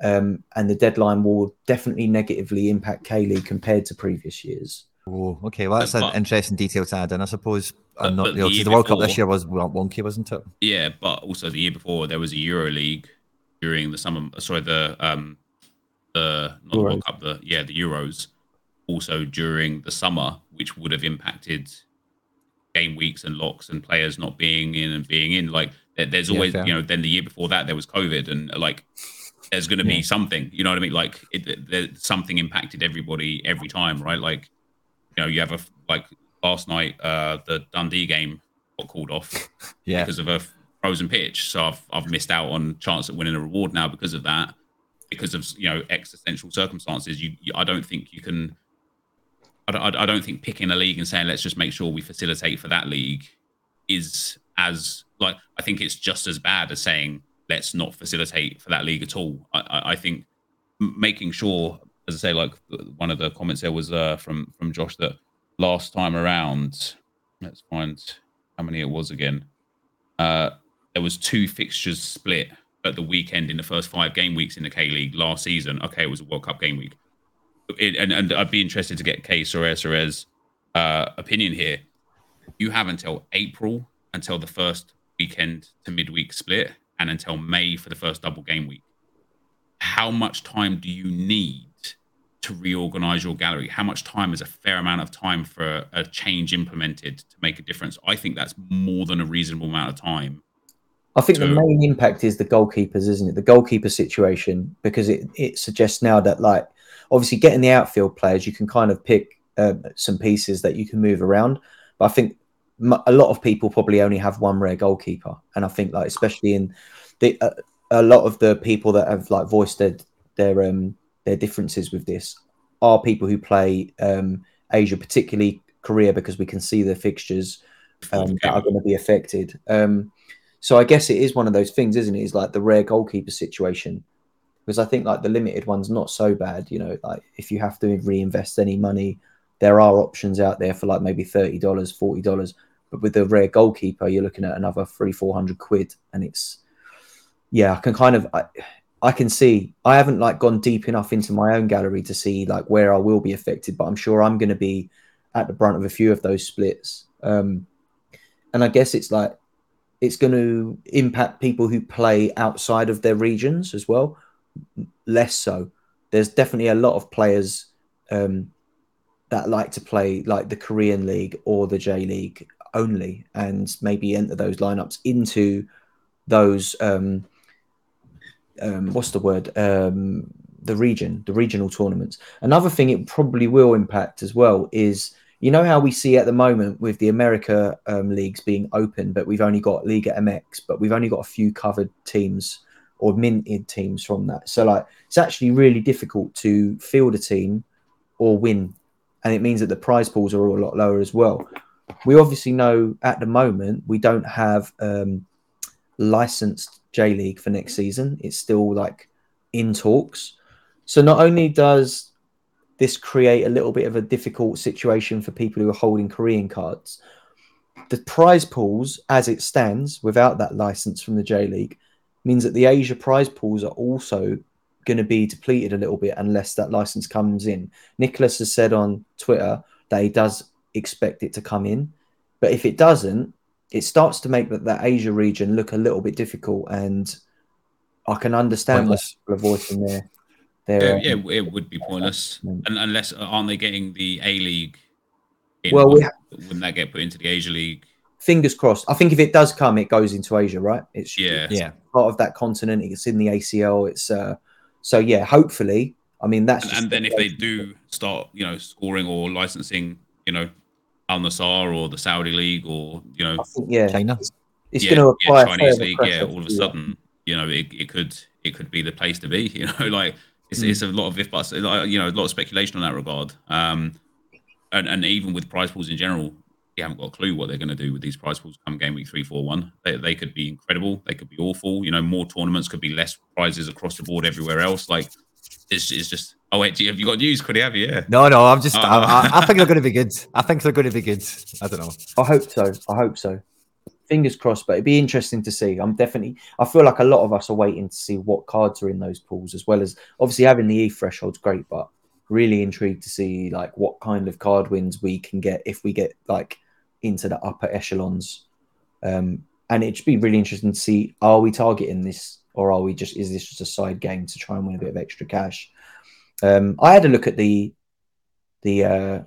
um, and the deadline will definitely negatively impact K League compared to previous years. Oh, okay. Well, that's an But- interesting detail to add in. I suppose I'm not but you know, the 'cause the World Cup this year was well, wonky, wasn't it? Yeah, but also the year before there was a Euro League during the summer. Sorry, the um, the not the World Cup. The yeah, the Euros. Also during the summer, which would have impacted game weeks and locks and players not being in and being in. Like there's always fair. you know. Then the year before that there was COVID and like there's going to be something. You know what I mean? Like it, it- there, something impacted everybody every time, right? Like you know you have a, like last night uh the Dundee game got called off Yeah. because of a frozen pitch. So I've I've missed out on chance at winning a reward now because of that. Because of you know existential circumstances, you, you I don't think you can. I don't, I don't think picking a league and saying let's just make sure we facilitate for that league is as like I think it's just as bad as saying let's not facilitate for that league at all. I, I, think making sure, as I say, like one of the comments there was uh, from from Josh that last time around, let's find how many it was again. Uh, there was two fixtures split at the weekend in the first five game weeks in the K League last season. Okay, it was a World Cup game week. It, and, and I'd be interested to get Soares Soares uh, opinion here. You have until April until the first weekend to midweek split, and until May for the first double game week. How much time do you need to reorganize your gallery? How much time is a fair amount of time for a change implemented to make a difference? I think that's more than a reasonable amount of time. I think the main impact is the goalkeepers, isn't it? The goalkeeper situation, because it, it suggests now that, like, obviously getting the outfield players, you can kind of pick uh, some pieces that you can move around. But I think m- a lot of people probably only have one rare goalkeeper. And I think, like, especially in the, uh, a lot of the people that have, like, voiced their, their, um, their differences with this are people who play um, Asia, particularly Korea, because we can see the fixtures um, that are going to be affected. Um, so I guess it is one of those things, isn't it? It's like the rare goalkeeper situation. Because I think like the limited one's not so bad, you know, like if you have to reinvest any money, there are options out there for like maybe thirty dollars, forty dollars. But with the rare goalkeeper, you're looking at another three, four hundred quid. And it's yeah, I can kind of I, I can see I haven't like gone deep enough into my own gallery to see like where I will be affected, but I'm sure I'm gonna be at the brunt of a few of those splits. Um and I guess it's like it's going to impact people who play outside of their regions as well. Less so. There's definitely a lot of players um, that like to play like the Korean League or the J League only, and maybe enter those lineups into those. Um, um, what's the word? Um, the region, the regional tournaments. Another thing it probably will impact as well is you know how we see at the moment with the America um, leagues being open, but we've only got Liga MX, but we've only got a few covered teams or minted teams from that. So like it's actually really difficult to field a team or win, and it means that the prize pools are all a lot lower as well. We obviously know at the moment we don't have um, licensed J League for next season. It's still like in talks. So not only does this create a little bit of a difficult situation for people who are holding Korean cards, the prize pools, as it stands, without that license from the J League, means that the Asia prize pools are also going to be depleted a little bit unless that license comes in. Nicholas has said on Twitter that he does expect it to come in, but if it doesn't, it starts to make that, that Asia region look a little bit difficult. And I can understand what people are voicing there. Yeah, yeah, it would be pointless, and unless aren't they getting the A League? well, we ha- wouldn't that get put into the Asia League? Fingers crossed. I think if it does come, it goes into Asia, right? It's yeah, yeah, part of that continent. It's in the ACL. It's uh, so yeah. Hopefully, I mean that's. And, and then if they do start, you know, scoring or licensing, you know, Al Nassr or the Saudi League or you know, think, yeah, China. It's, it's yeah, going to apply yeah, Chinese League. Yeah, all of a sudden, you know, it, it could it could be the place to be. You know, like it's, mm. it's a lot of if buts, you know, a lot of speculation on that regard. Um, and, and even with prize pools in general, you haven't got a clue what they're going to do with these prize pools come game week three, four, one. They, they could be incredible. They could be awful. You know, more tournaments could be less prizes across the board everywhere else. Like, it's, it's just. Oh wait, have you got news? Could you have? You? Yeah. No, no. I'm just. Uh, I, I, think they're going to be good. I think they're going to be good. I don't know. I hope so. I hope so. Fingers crossed, but it'd be interesting to see. I'm definitely. I feel like a lot of us are waiting to see what cards are in those pools, as well as obviously having the E threshold's great, but really intrigued to see like what kind of card wins we can get if we get like into the upper echelons. Um, and it'd be really interesting to see are we targeting this or are we just is this just a side game to try and win a bit of extra cash? Um, I had a look at the the uh,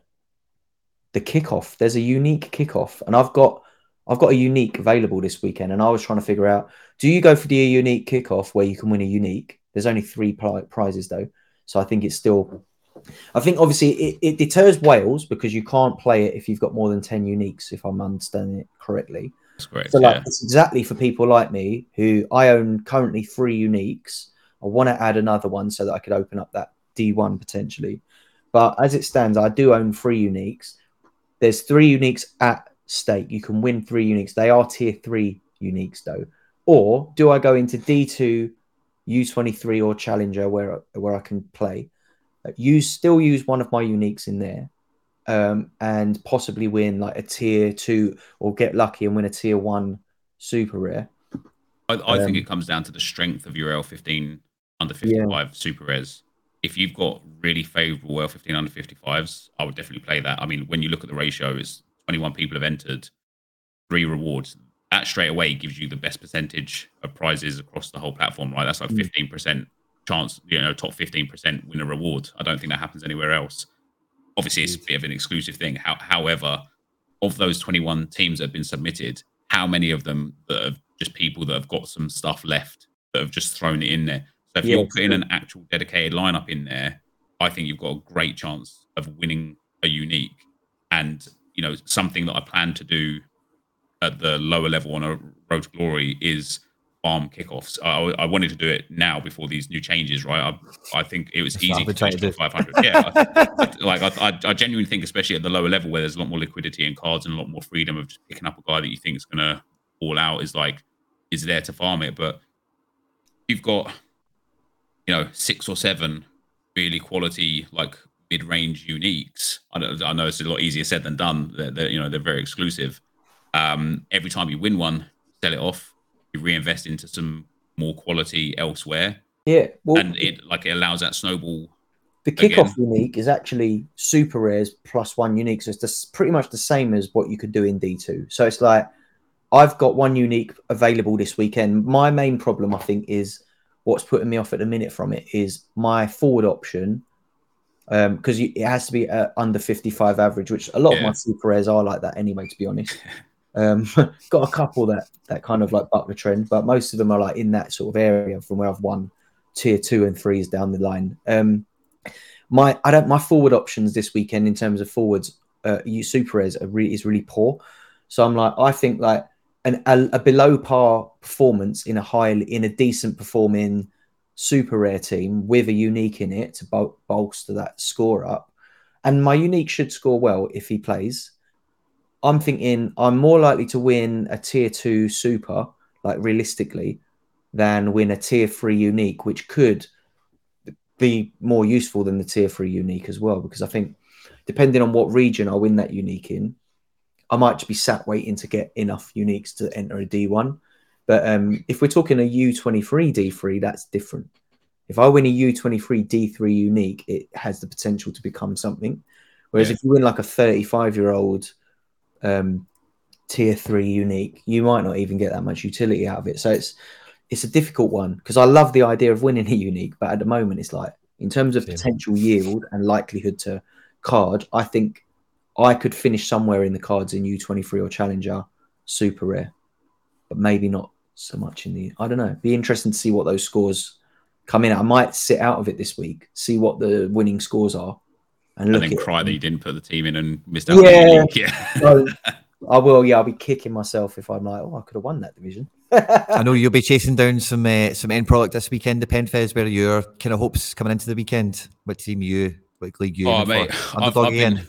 the kickoff. There's a unique kickoff, and I've got I've got a unique available this weekend, and I was trying to figure out: do you go for the unique kickoff where you can win a unique? There's only three prizes though, so I think it's still. I think obviously it, it deters whales because you can't play it if you've got more than ten uniques, if I'm understanding it correctly. That's correct. So like yeah. it's exactly for people like me who I own currently three uniques. I want to add another one so that I could open up that D1 potentially. But as it stands, I do own three uniques. There's three uniques at stake. You can win three uniques. They are tier three uniques though. Or do I go into D2, U23 or Challenger where where I can play? Use still use one of my uniques in there. Um, and possibly win like a tier two or get lucky and win a tier one super rare. I, I um, think it comes down to the strength of your L15 under 55 super rares. If you've got really favorable L15 under 55s, I would definitely play that. I mean, when you look at the ratio, it's 21 people have entered, three rewards. That straight away gives you the best percentage of prizes across the whole platform, right? That's like Mm. 15% chance, you know, top 15% win a reward. I don't think that happens anywhere else. Obviously, it's a bit of an exclusive thing. How, however, of those 21 teams that have been submitted, how many of them that are just people that have got some stuff left that have just thrown it in there? So if Yeah, you're putting an actual dedicated lineup in there, I think you've got a great chance of winning a unique and you know something that I plan to do at the lower level on a road to glory is farm kickoffs. I, I wanted to do it now before these new changes, right? I, I think it was That's easy to finish to 500. Yeah, I, like I, I, genuinely think, especially at the lower level where there's a lot more liquidity in cards and a lot more freedom of just picking up a guy that you think is going to all out is like is there to farm it. But you've got you know six or seven really quality like mid-range uniques. I, don't, I know it's a lot easier said than done. They're, they're you know they're very exclusive. Um, every time you win one, sell it off. Reinvest into some more quality elsewhere, Yeah. Well, and it like it allows that snowball. the kickoff unique is actually super rares plus one unique. So it's just pretty much the same as what you could do in D2. So it's like I've got one unique available this weekend. My main problem, I think, is what's putting me off at the minute from it is my forward option. Because it has to be uh, under 55 average, which a lot of my super rares are like that anyway, to be honest. Um, got a couple that that kind of like buck the trend, but most of them are like in that sort of area from where I've won tier two and threes down the line. Um, my I don't my forward options this weekend in terms of forwards uh, super rares are really, is really poor. So I'm like, I think like an a, a below par performance in a high in a decent performing super rare team with a unique in it to bol- bolster that score up. And my unique should score well if he plays. I'm thinking I'm more likely to win a tier two super, like realistically, than win a tier three unique, which could be more useful than the tier three unique as well. Because I think depending on what region I win that unique in, I might just be sat waiting to get enough uniques to enter a D1. But um, if we're talking a U23 D3, that's different. If I win a U23 D3 unique, it has the potential to become something. Whereas yeah. if you win like a 35 year old um, tier three unique, you might not even get that much utility out of it. So it's it's a difficult one because I love the idea of winning a unique, but at the moment it's like in terms of potential yield and likelihood to card, I think I could finish somewhere in the cards in U23 or Challenger, super rare, but maybe not so much in the. I don't know. Be interesting to see what those scores come in. I might sit out of it this week, see what the winning scores are, and, and then cry that you didn't put the team in and missed out. Yeah, yeah. I will. Yeah, I'll be kicking myself if I'm like, oh, I could have won that division. I know you'll be chasing down some uh, some end product this weekend, Nepenthez. Where your kind of hopes coming into the weekend? What team you? What league you? Oh, mate, I've, I've been,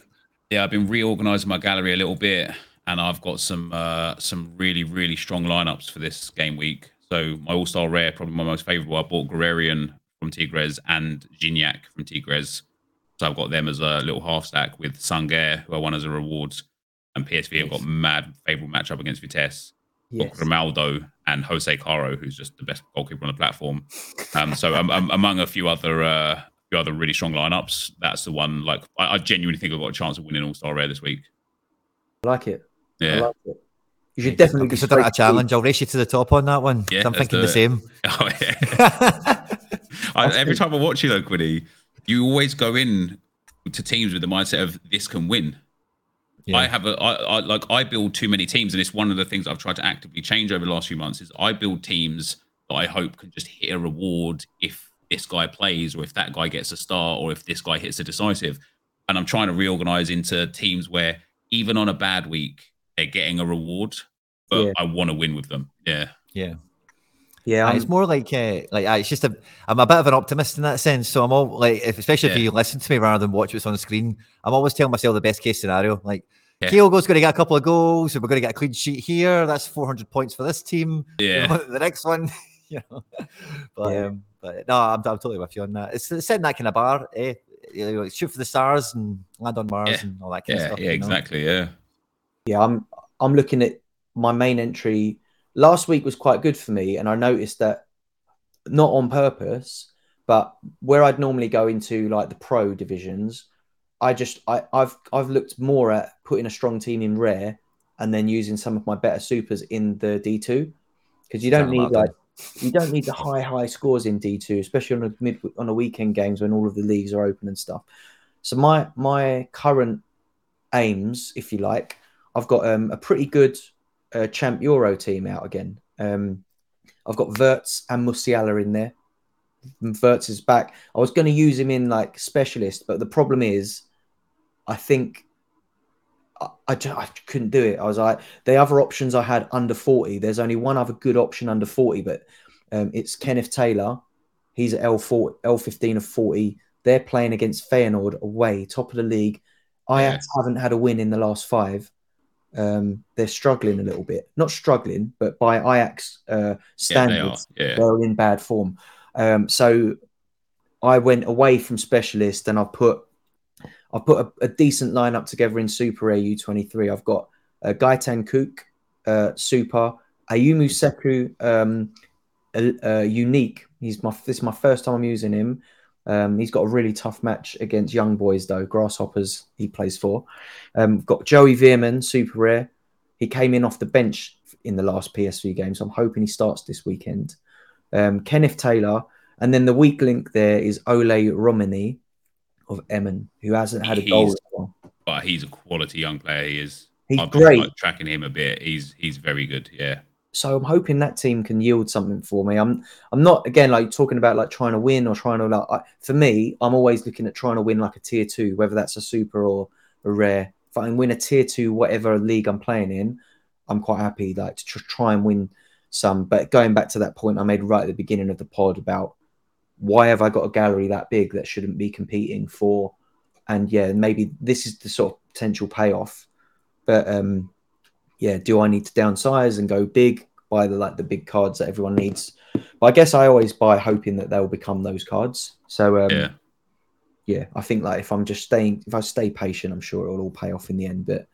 yeah, I've been reorganising my gallery a little bit, and I've got some uh, some really really strong lineups for this game week. So my All Star Rare, probably my most favourable. I bought Gorriarán from Tigres and Gignac from Tigres. So I've got them as a little half stack with Sangaré, who I won as a rewards, and PSV have got mad favourable matchup against Vitesse. Yes. Grimaldo and Jose Caro, who's just the best goalkeeper on the platform. Um, so um, um, among a few other uh, few other really strong lineups. That's the one. Like I, I genuinely think I've got a chance of winning All Star Rare this week. I like it. Yeah. I like it. You should definitely consider it a challenge. I'll race you to the top on that one. Yeah, I'm thinking the same. Oh, yeah. I, every time I watch you, though, Quinny, you always go in to teams with the mindset of this can win. Yeah. I have a I, I like I build too many teams, and it's one of the things I've tried to actively change over the last few months. Is I build teams that I hope can just hit a reward if this guy plays or if that guy gets a start or if this guy hits a decisive. And I'm trying to reorganize into teams where even on a bad week, they're getting a reward, but yeah. I want to win with them. Yeah. Yeah. Yeah, it's more like uh, like uh, it's just a I'm a bit of an optimist in that sense. So I'm all like, if, especially yeah. if you listen to me rather than watch what's on the screen, I'm always telling myself the best case scenario. Like yeah. Kyogo's going to get a couple of goals, and we're going to get a clean sheet here. That's 400 points for this team. Yeah, the next one, you know. But yeah. um, but no, I'm, I'm totally with you on that. It's, it's setting that kind of bar, eh? You know, shoot for the stars and land on Mars yeah. and all that kind yeah, of stuff. Yeah, exactly. Know? Yeah. Yeah, I'm I'm looking at my main entry. Last week was quite good for me, and I noticed that not on purpose, but where I'd normally go into like the pro divisions, I just I, I've I've looked more at putting a strong team in rare and then using some of my better supers in the D two because you don't need like you don't need the high high scores in D2, especially on a mid on a weekend games when all of the leagues are open and stuff. So my my current aims, if you like, I've got um, a pretty good uh, Champ Euro team out again. Um, I've got Wirtz and Musiala in there. Wirtz is back. I was going to use him in like specialist, but the problem is, I think I, I, I, couldn't do it. I was like, the other options I had under 40, there's only one other good option under 40, but um, it's Kenneth Taylor. He's at L4, L15 of 40. They're playing against Feyenoord away, top of the league. Yeah. haven't had a win in the last five. Um, they're struggling a little bit. Not struggling, but by Ajax uh, standards, yeah, they are. Yeah. in bad form. Um, so I went away from specialist and I put I put a, a, decent lineup together in Super AU23. I've got uh, Gaetan Cook, uh, Super, Ayumu Seko, um, uh, unique. He's my this is my first time I'm using him. Um, he's got a really tough match against young boys though, grasshoppers. He plays for. Um, got Joey Veerman, super rare. He came in off the bench in the last PSV game, so I'm hoping he starts this weekend. Um, Kenneth Taylor, and then the weak link there is Ole Romeny of Emmen, who hasn't had a goal. But he's a quality young player. He is. He's I've great. Been, like, tracking him a bit. He's he's very good. Yeah. So I'm hoping that team can yield something for me. I'm I'm not again like talking about like trying to win or trying to like I, for me. I'm always looking at trying to win like a tier two, whether that's a super or a rare. if I can win a tier two, whatever league I'm playing in, I'm quite happy like to tr- try and win some. But going back to that point I made right at the beginning of the pod about why have I got a gallery that big that shouldn't be competing for? And yeah, maybe this is the sort of potential payoff. But um, yeah, do I need to downsize and go big? Buy the like the big cards that everyone needs. But I guess I always buy hoping that they'll become those cards. So um, Yeah. yeah, I think like if I'm just staying, if I stay patient, I'm sure it'll all pay off in the end. But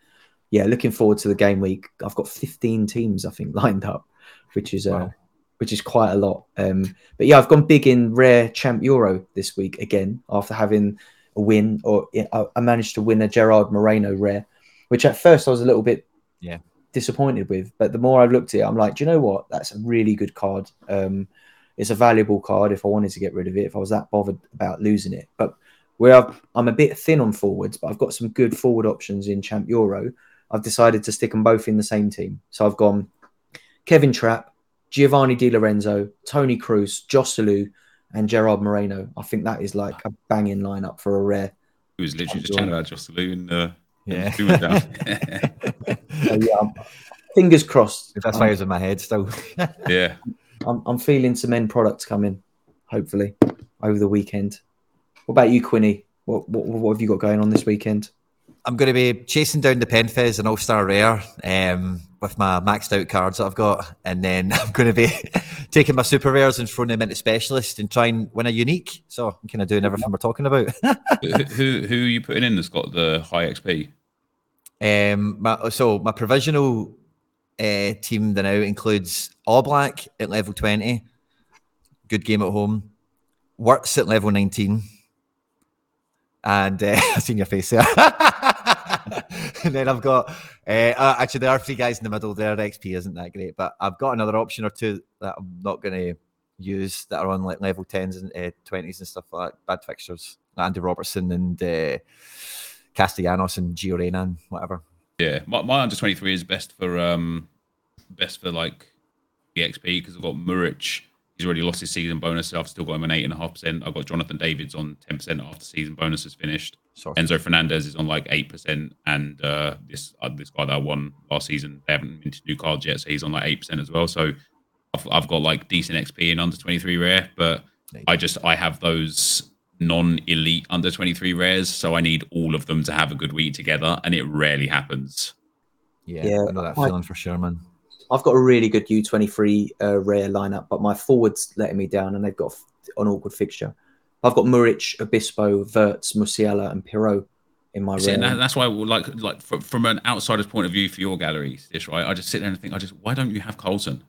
yeah, looking forward to the game week. I've got 15 teams, I think, lined up, which is uh, Wow. which is quite a lot. Um, but yeah, I've gone big in rare champ euro this week again after having a win, or I, I managed to win a Gerard Moreno rare, which at first I was a little bit Yeah. Disappointed with. But the more I've looked at it, I'm like, do you know what? That's a really good card. Um, it's a valuable card if I wanted to get rid of it, if I was that bothered about losing it. But where I've, I'm a bit thin on forwards, but I've got some good forward options in Champ Euro. I've decided to stick them both in the same team. So I've gone Kevin Trapp, Giovanni Di Lorenzo, Toni Kroos, Joselu, and Gerard Moreno. I think that is like a banging lineup for a rare. He was literally just chatting about Joselu and uh, Yeah. he went down. So yeah, fingers crossed. If That's why it was in my head still. yeah. I'm, I'm feeling some end products coming, hopefully, over the weekend. What about you, Quinny? What, what, what have you got going on this weekend? I'm going to be chasing down Nepenthez and All Star Rare um, with my maxed out cards that I've got, and then I'm going to be taking my super rares and throwing them into specialist and try and win a unique. So I'm kind of doing everything we're talking about. who, who who are you putting in that's got the high XP? Um, my, so my provisional uh, team then now includes All Black at level 20, good game at home, Wirtz at level 19, and uh, I've seen your face there. and then I've got uh, uh, actually there are three guys in the middle there. XP isn't that great, but I've got another option or two that I'm not going to use that are on like level 10s and uh, 20s and stuff like that. Bad fixtures. Andy Robertson and Castellanos and Gio Reyna and whatever. Yeah, my, my under twenty three is best for um best for like the XP because I've got Muric. He's already lost his season bonus. So I've still got him an eight and a half percent. I've got Jonathan Davids on ten percent after season bonus is finished. Sort Enzo Fernandez is on like eight percent, and uh, this uh, this guy that I won last season, they haven't minted new cards yet, so he's on like eight percent as well. So I've, I've got like decent XP in under twenty three rare, but. I just I have those non elite under twenty three rares, so I need all of them to have a good week together, and it rarely happens. Yeah, Yeah, I know that I- feeling for sure, man. I've got a really good U23 uh, rare lineup, but my forwards letting me down, and they've got f- an awkward fixture. I've got Muric, Obispo, Wirtz, Musiala, and Piroe in my See, rare. and that- that's why, like, like from, from an outsider's point of view for your galleries, Stish, right? I just sit there and think, I just, why don't you have Colson?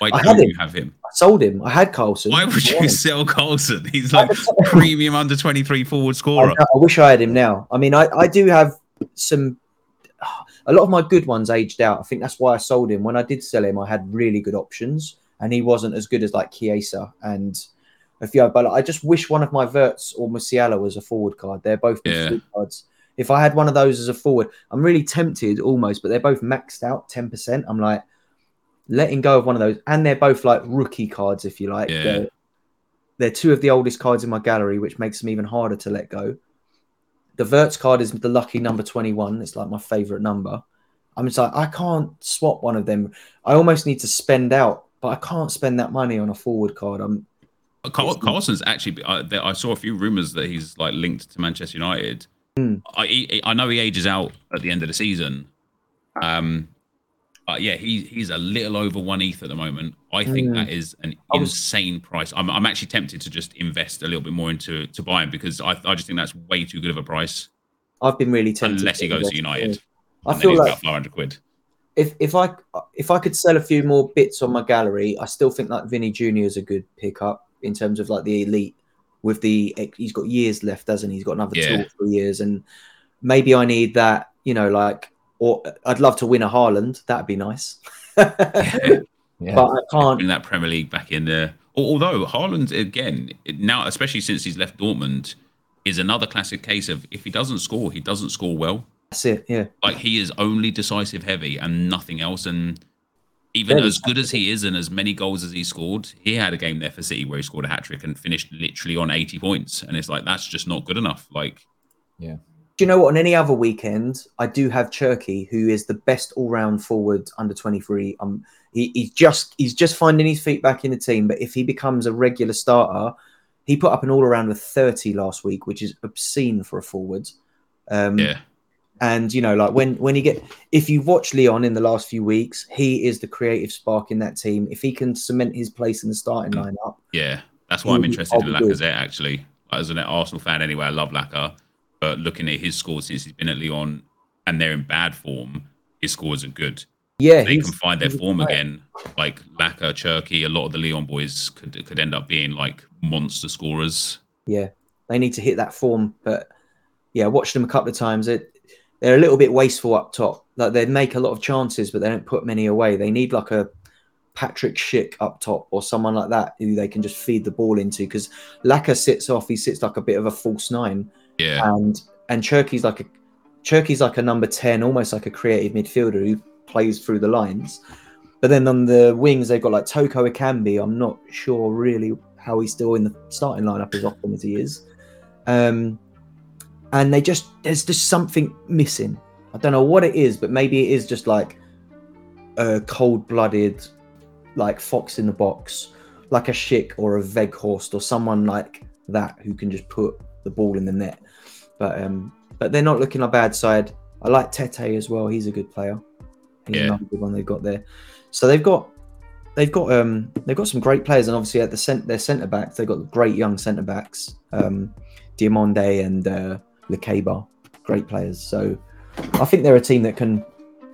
Why I had him. you have him? I sold him. I had Carlson. Why would you sell Carlson? He's like premium under twenty three forward I, scorer. know, I wish I had him now. I mean, I, I do have some. A lot of my good ones aged out. I think that's why I sold him. When I did sell him, I had really good options, and he wasn't as good as like Chiesa and a few. But I just wish one of my Wirtz or Musiala was a forward card. They're both Yeah. cards. If I had one of those as a forward, I'm really tempted almost, but they're both maxed out 10%. I'm like letting go of one of those, and they're both like rookie cards, if you like. Yeah. They're, they're two of the oldest cards in my gallery, which makes them even harder to let go. The Wirtz card is the lucky number 21. It's like my favorite number. I'm just like, I can't swap one of them. I almost need to spend out, but I can't spend that money on a forward card. I'm Carl, Carlson's actually. I, there, I saw a few rumors that he's like linked to Manchester United. Hmm. I he, I know he ages out at the end of the season. Um, but yeah, he he's a little over one ETH at the moment. I think Hmm. that is an was- insane price. I'm I'm actually tempted to just invest a little bit more into to buy him because I I just think that's way too good of a price I've been really tempted. unless he goes to United. I feel like about 500 quid. if if I if I could sell a few more bits on my gallery, I still think like Vinny Junior is a good pickup in terms of like the elite. With the he's got years left, doesn't he? He's got another two or three years, and maybe I need that. You know, like or I'd love to win a Haaland. That'd be nice. but Yeah. I can't. Bring that Premier League back in there. Although Haaland again now, especially since he's left Dortmund, is another classic case of if he doesn't score, he doesn't score well. That's it. Yeah. Like he is only decisive heavy and nothing else. And even Very as good as he is and as many goals as he scored, he had a game there for City where he scored a hat trick and finished literally on 80 points. And it's like that's just not good enough. Like do you know what? On any other weekend, I do have Cherki, who is the best all-round forward under 23. Um, he, he's just he's just finding his feet back in the team. But if he becomes a regular starter, he put up an all-around of 30 last week, which is obscene for a forward. Um, Yeah. And you know, like when when you get if you watch Lyon in the last few weeks, he is the creative spark in that team. If he can cement his place in the starting lineup, Yeah, that's why I'm interested in be good. Lacazette. Actually, as an Arsenal fan, anyway, I love Lacazette. But looking at his scores since he's been at Lyon, and they're in bad form, his scores are good. yeah, They can find their form again. Like Laka, Cherki, a lot of the Lyon boys could could end up being like monster scorers. Yeah, they need to hit that form. But yeah, I watched them a couple of times. It, they're a little bit wasteful up top. Like they make a lot of chances, but they don't put many away. They need like a Patrick Schick up top or someone like that who they can just feed the ball into. Because Laka sits off. He sits like a bit of a false nine, Yeah, and and Cherki's like a Cherki's like a number ten, almost like a creative midfielder who plays through the lines. But then on the wings, they've got like Toko Ekambi. I'm not sure really how he's still in the starting lineup as often as he is. Um, and they just there's just something missing. I don't know what it is, but maybe it is just like a cold-blooded, like fox in the box, like a Schick or a Weghorst or someone like that who can just put the ball in the net. But um, but they're not looking a bad side. I like Tete as well. He's a good player. He's Yeah. another good one they've got there. So they've got they've got um they've got some great players, and obviously at the cent- their centre backs they've got great young centre backs, um, Diomande and uh, Lukeba, great players. So I think they're a team that can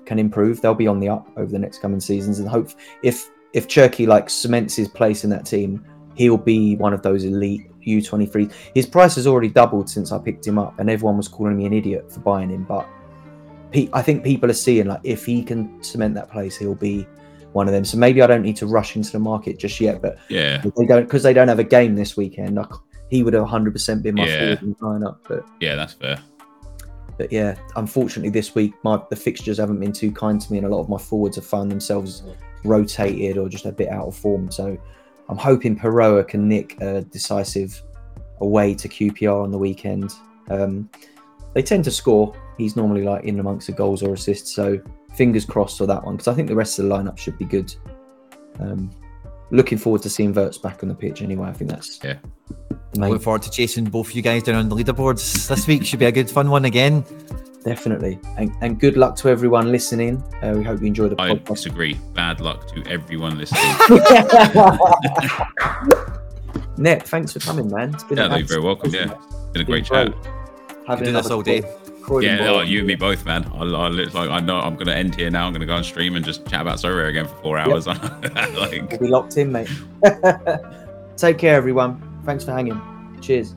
can improve. They'll be on the up over the next coming seasons, and hope if if Cherki like cements his place in that team, he'll be one of those elite U23. His price has already doubled since I picked him up, and everyone was calling me an idiot for buying him. But I think people are seeing like if he can cement that place, he'll be one of them. So maybe I don't need to rush into the market just yet. But yeah, they don't because they don't have a game this weekend. I he would have 100 percent been my Yeah. lineup. But yeah. That's fair. but yeah, unfortunately this week my the fixtures haven't been too kind to me, and a lot of my forwards have found themselves rotated or just a bit out of form. So I'm hoping Piroe can nick a decisive away to QPR on the weekend. Um, they tend to score. He's normally like in amongst the goals or assists. So fingers crossed for that one because I think the rest of the lineup should be good. Um, looking forward to seeing Wirtz back on the pitch anyway. I think that's Yeah. the main- Look forward to chasing both you guys down on the leaderboards this week. Should be a good fun one again. Definitely. And, and good luck to everyone listening. Uh, we hope you enjoy the I podcast. I disagree. Bad luck to everyone listening. Nick, thanks for coming, man. It's been yeah, no, you're very welcome. Yeah, it's been a Been great chat. Having do this all day. Croydon Yeah, boy. oh, you and me both, man. I, I, lit- like, I know I'm going to end here now. I'm going to go on stream and just chat about Sorare again for four hours. like, We'll be locked in, mate. Take care, everyone. Thanks for hanging. Cheers.